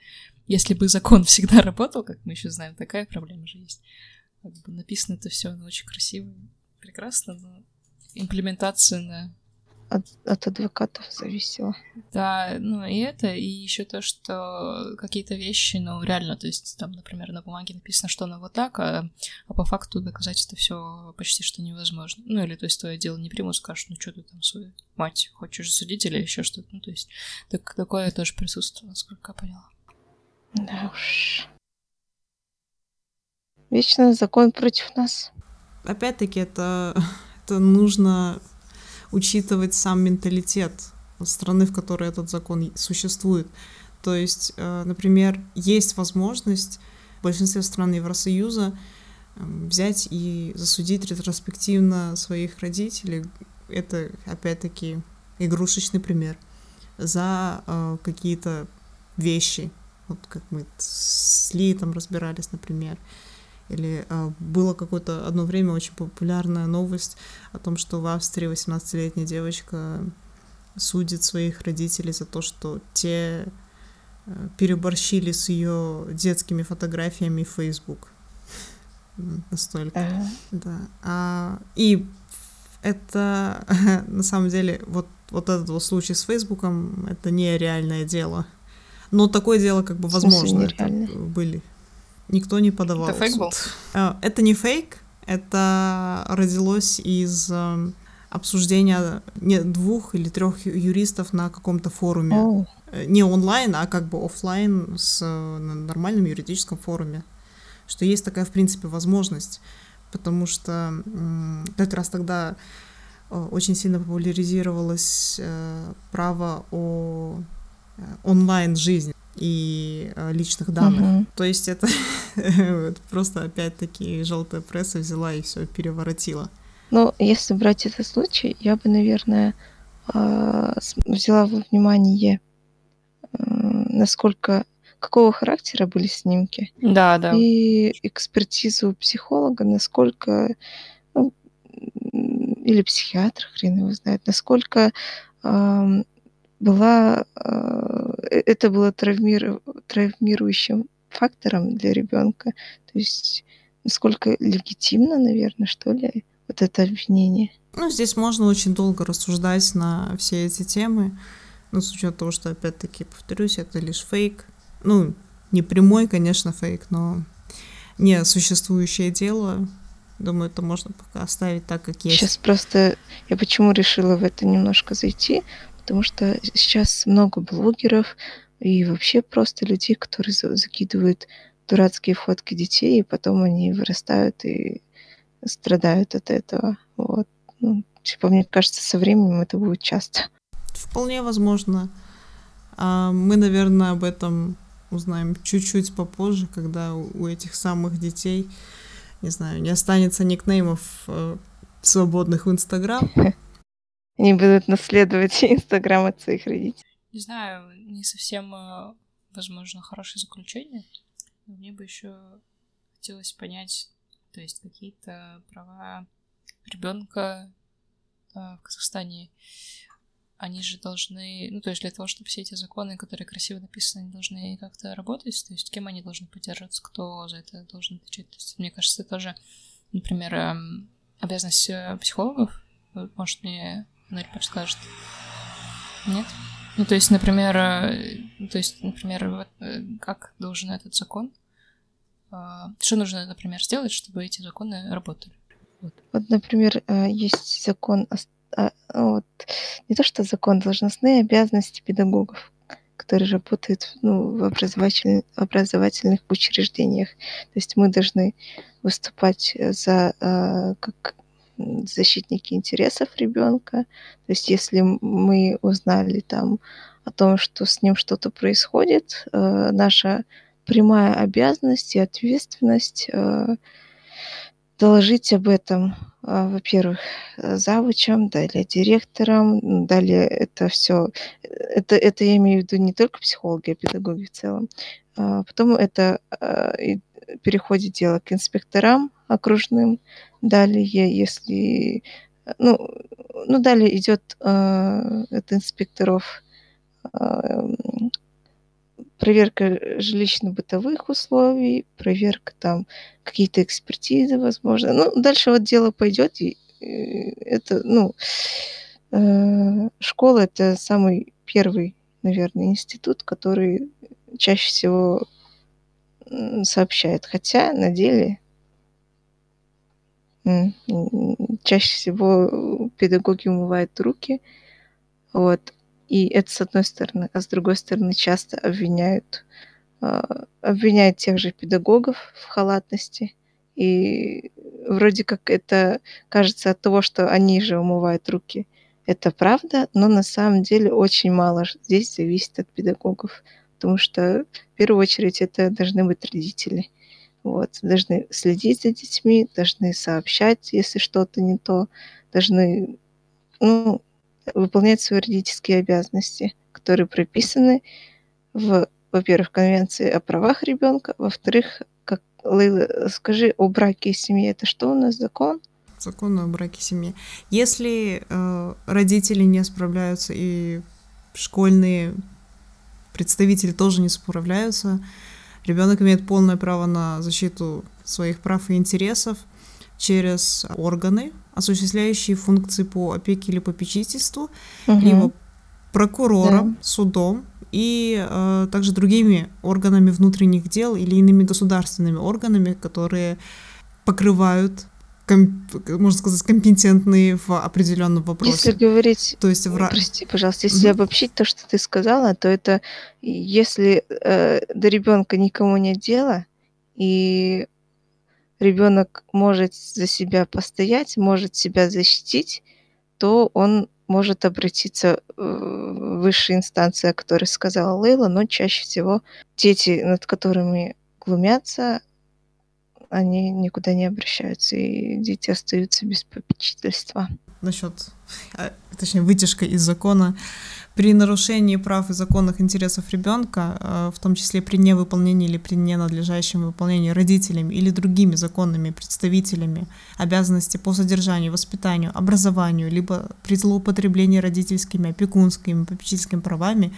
если бы закон всегда работал, как мы еще знаем, такая проблема же есть. Как бы написано это все ну, очень красиво, прекрасно, но имплементация на от, от адвокатов зависело. Да, ну и это, и еще то, что какие-то вещи, ну реально, то есть там, например, на бумаге написано, что оно вот так, а, а по факту доказать это все почти что невозможно. Ну или то есть твое дело не примут, скажут, ну что ты там свою мать хочешь судить или еще что-то. Ну то есть так, такое тоже присутствует, насколько я поняла. Да уж. Вечно закон против нас. Опять-таки это, это нужно учитывать сам менталитет страны, в которой этот закон существует. То есть, э, например, есть возможность в большинстве стран Евросоюза эм, взять и засудить ретроспективно своих родителей. Это, опять-таки, игрушечный пример за э, какие-то вещи. Вот как мы с Ли там разбирались, например. Или э, было какое-то одно время очень популярная новость о том, что в Австрии 18-летняя девочка судит своих родителей за то, что те э, переборщили с ее детскими фотографиями в Facebook. Настолько. Ага. Да. А, и это на самом деле вот, вот этот вот случай с Фейсбуком это не реальное дело. Но такое дело как бы возможно. были. Никто не подавал. Это фейк был? А, Это не фейк, это родилось из эм, обсуждения не, двух или трех юристов на каком-то форуме. Э, Не онлайн, а как бы оффлайн с э, на нормальном юридическом форуме. Что есть такая, в принципе, возможность. Потому что как раз тогда э, очень сильно популяризировалось э, право о э, онлайн-жизни и э, личных данных. мгм. То есть это, просто опять-таки желтая пресса взяла и все переворотила. Ну, если брать этот случай, я бы, наверное, а, взяла во внимание, насколько какого характера были снимки, Да, да. и экспертизу психолога, насколько ну, или психиатра, хрен его знает, насколько ам, была а, э- это было травмиру- травмирующим фактором для ребенка. То есть насколько легитимно, наверное, что ли, вот это обвинение. Ну, здесь можно очень долго рассуждать на все эти темы, но с учетом того, что, опять-таки, повторюсь, это лишь фейк. Ну, не прямой, конечно, фейк, но не существующее дело. Думаю, это можно пока оставить так, как есть. Сейчас просто я почему решила в это немножко зайти, потому что сейчас много блогеров и вообще просто людей, которые за- закидывают дурацкие фотки детей, и потом они вырастают и страдают от этого. Вот. Ну, типа, мне кажется, со временем это будет часто. Вполне возможно. А мы, наверное, об этом узнаем чуть-чуть попозже, когда у у этих самых детей, не знаю, не останется никнеймов э, свободных в Инстаграм. Они будут наследовать Инстаграм от своих родителей. Не знаю, не совсем, э, возможно, хорошее заключение. Мне бы еще хотелось понять, то есть какие-то права ребенка в Казахстане, они же должны, ну, то есть для того, чтобы все эти законы, которые красиво написаны, должны как-то работать, то есть кем они должны поддерживаться, кто за это должен отвечать. То есть, мне кажется, это тоже, например, эм, обязанность э, психологов. Может, мне Нель подскажет. Нет? Ну, то есть, например, э, ну, то есть, например, вот, э, как должен этот закон, э, что нужно, например, сделать, чтобы эти законы работали? Вот, например, э, есть закон, а, вот, не то что закон, должностные обязанности педагогов, которые работают ну, в образователь- образовательных учреждениях. То есть мы должны выступать за как защитники интересов ребенка. То есть если мы узнали там о том, что с ним что-то происходит, э, наша прямая обязанность и ответственность э, доложить об этом, а, во-первых, э, завучам, далее директорам, далее это все, это, это я имею в виду не только психологи, а педагоги в целом. А, Потом это и переходит дело к инспекторам окружным. Далее, если... э, Ну, ну далее идет а, от инспекторов м, проверка жилищно-бытовых условий, проверка там какие-то экспертизы, возможно. Ну, дальше вот дело пойдет, и э, это, ну, э, школа это самый первый, наверное, институт, который чаще всего сообщает. Хотя на деле чаще всего педагоги умывают руки, вот. И это с одной стороны, а с другой стороны часто обвиняют а, обвиняют тех же педагогов в халатности. И вроде как это кажется от того, что они же умывают руки. Это правда, но на самом деле очень мало здесь зависит от педагогов. Потому что в первую очередь это должны быть родители. Вот, должны следить за детьми, должны сообщать, если что-то не то, должны ну, выполнять свои родительские обязанности, которые прописаны в, во-первых, Конвенции о правах ребенка, во-вторых, как Лейла, скажи о браке и семье, это что у нас закон? Закон о браке семьи. Если э, родители не справляются и школьные представители тоже не справляются. Ребенок имеет полное право на защиту своих прав и интересов через органы, осуществляющие функции по опеке или попечительству, Мгм. либо прокурором, Да. судом и э, также другими органами внутренних дел или иными государственными органами, которые покрывают, ком- можно сказать, компетентные в определенном вопросе. Если говорить То есть в ра- Прости, пожалуйста, если Мгм. обобщить то, что ты сказала, то это если э, до ребенка никому нет дела, и ребенок может за себя постоять, может себя защитить, то он может обратиться в высшие инстанции, о которой сказала Лейла, но чаще всего дети, над которыми глумятся, они никуда не обращаются, и дети остаются без попечительства. насчет, а, точнее, вытяжка из закона. При нарушении прав и законных интересов ребенка, э, в том числе при невыполнении или при ненадлежащем выполнении родителями или другими законными представителями обязанностей по содержанию, воспитанию, образованию, либо при злоупотреблении родительскими, опекунскими, попечительскими правами,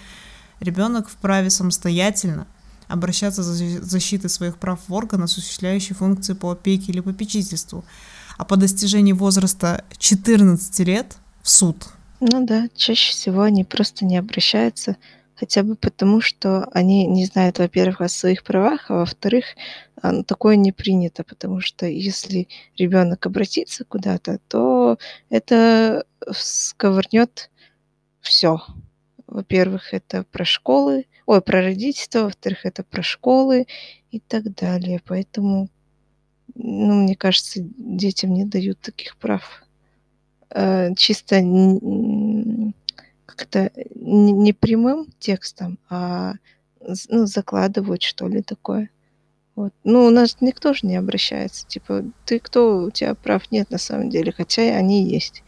ребенок вправе самостоятельно обращаться за защ- защитой своих прав в орган, осуществляющий функции по опеке или попечительству, а по достижении возраста 14 лет в суд. Ну да, чаще всего они просто не обращаются, хотя бы потому, что они не знают, во-первых, о своих правах, а во-вторых, а, ну, такое не принято, потому что если ребенок обратится куда-то, то это сковырнет все. Во-первых, это про школы, ой, про родительство, во-вторых, это про школы и так далее. Поэтому, ну, мне кажется, детям не дают таких прав э, чисто как-то не прямым текстом, а ну, закладывают, что ли, такое. Вот. Ну, у нас никто же не обращается. Типа, ты кто, у тебя прав нет на самом деле, хотя они есть.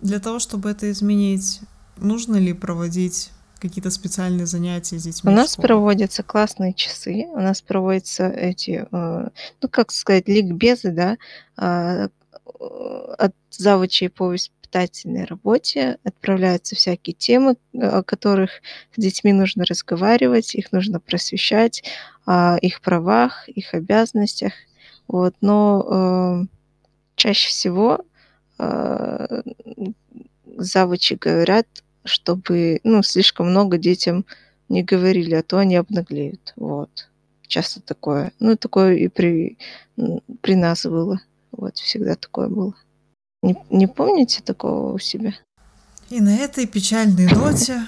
Для того, чтобы это изменить, нужно ли проводить какие-то специальные занятия с У детьми? в нас проводятся классные часы, у нас проводятся эти, э, ну, как сказать, ликбезы, да, а, э, от завучей по воспитательной работе отправляются всякие темы, о которых с детьми нужно разговаривать, их нужно просвещать, о их правах, их обязанностях. Вот. Но э, чаще всего э, завучи говорят, чтобы ну, слишком много детям не говорили, а то они обнаглеют. Вот. Часто такое. Ну, такое и при, при нас было. Вот, всегда такое было. Не, не помните такого у себя? И на этой печальной ноте,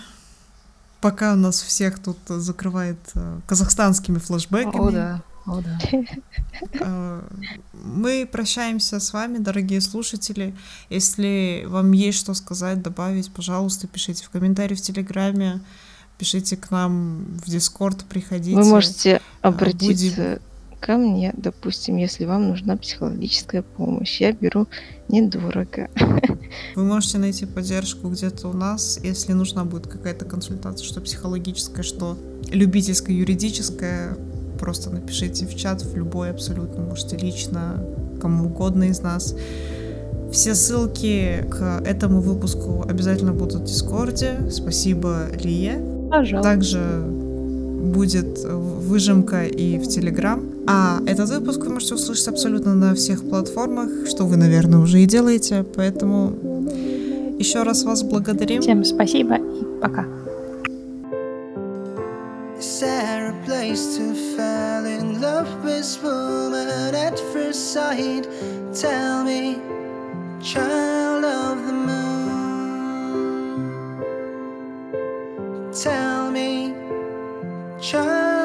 пока нас всех тут закрывает э, казахстанскими флешбеками, О, да. О, да. Э, Мы прощаемся с вами, дорогие слушатели. Если вам есть что сказать, добавить, пожалуйста, пишите в комментарии в Телеграме, пишите к нам в Дискорд, приходите. Вы можете а, обратиться ко мне, допустим, если вам нужна психологическая помощь. Я беру недорого. Вы можете найти поддержку где-то у нас, если нужна будет какая-то консультация, что психологическая, что любительская, юридическая. Просто напишите в чат, в любой абсолютно, можете лично, кому угодно из нас. Все ссылки к этому выпуску обязательно будут в Дискорде. Спасибо, Лия. Пожалуйста. Также будет выжимка и в Телеграм. А этот выпуск вы можете услышать абсолютно на всех платформах, что вы, наверное, уже и делаете. Поэтому еще раз вас благодарим. Всем спасибо и пока. Is there a place to fall in love with woman at first sight? Tell me, child of the moon. Tell me, child.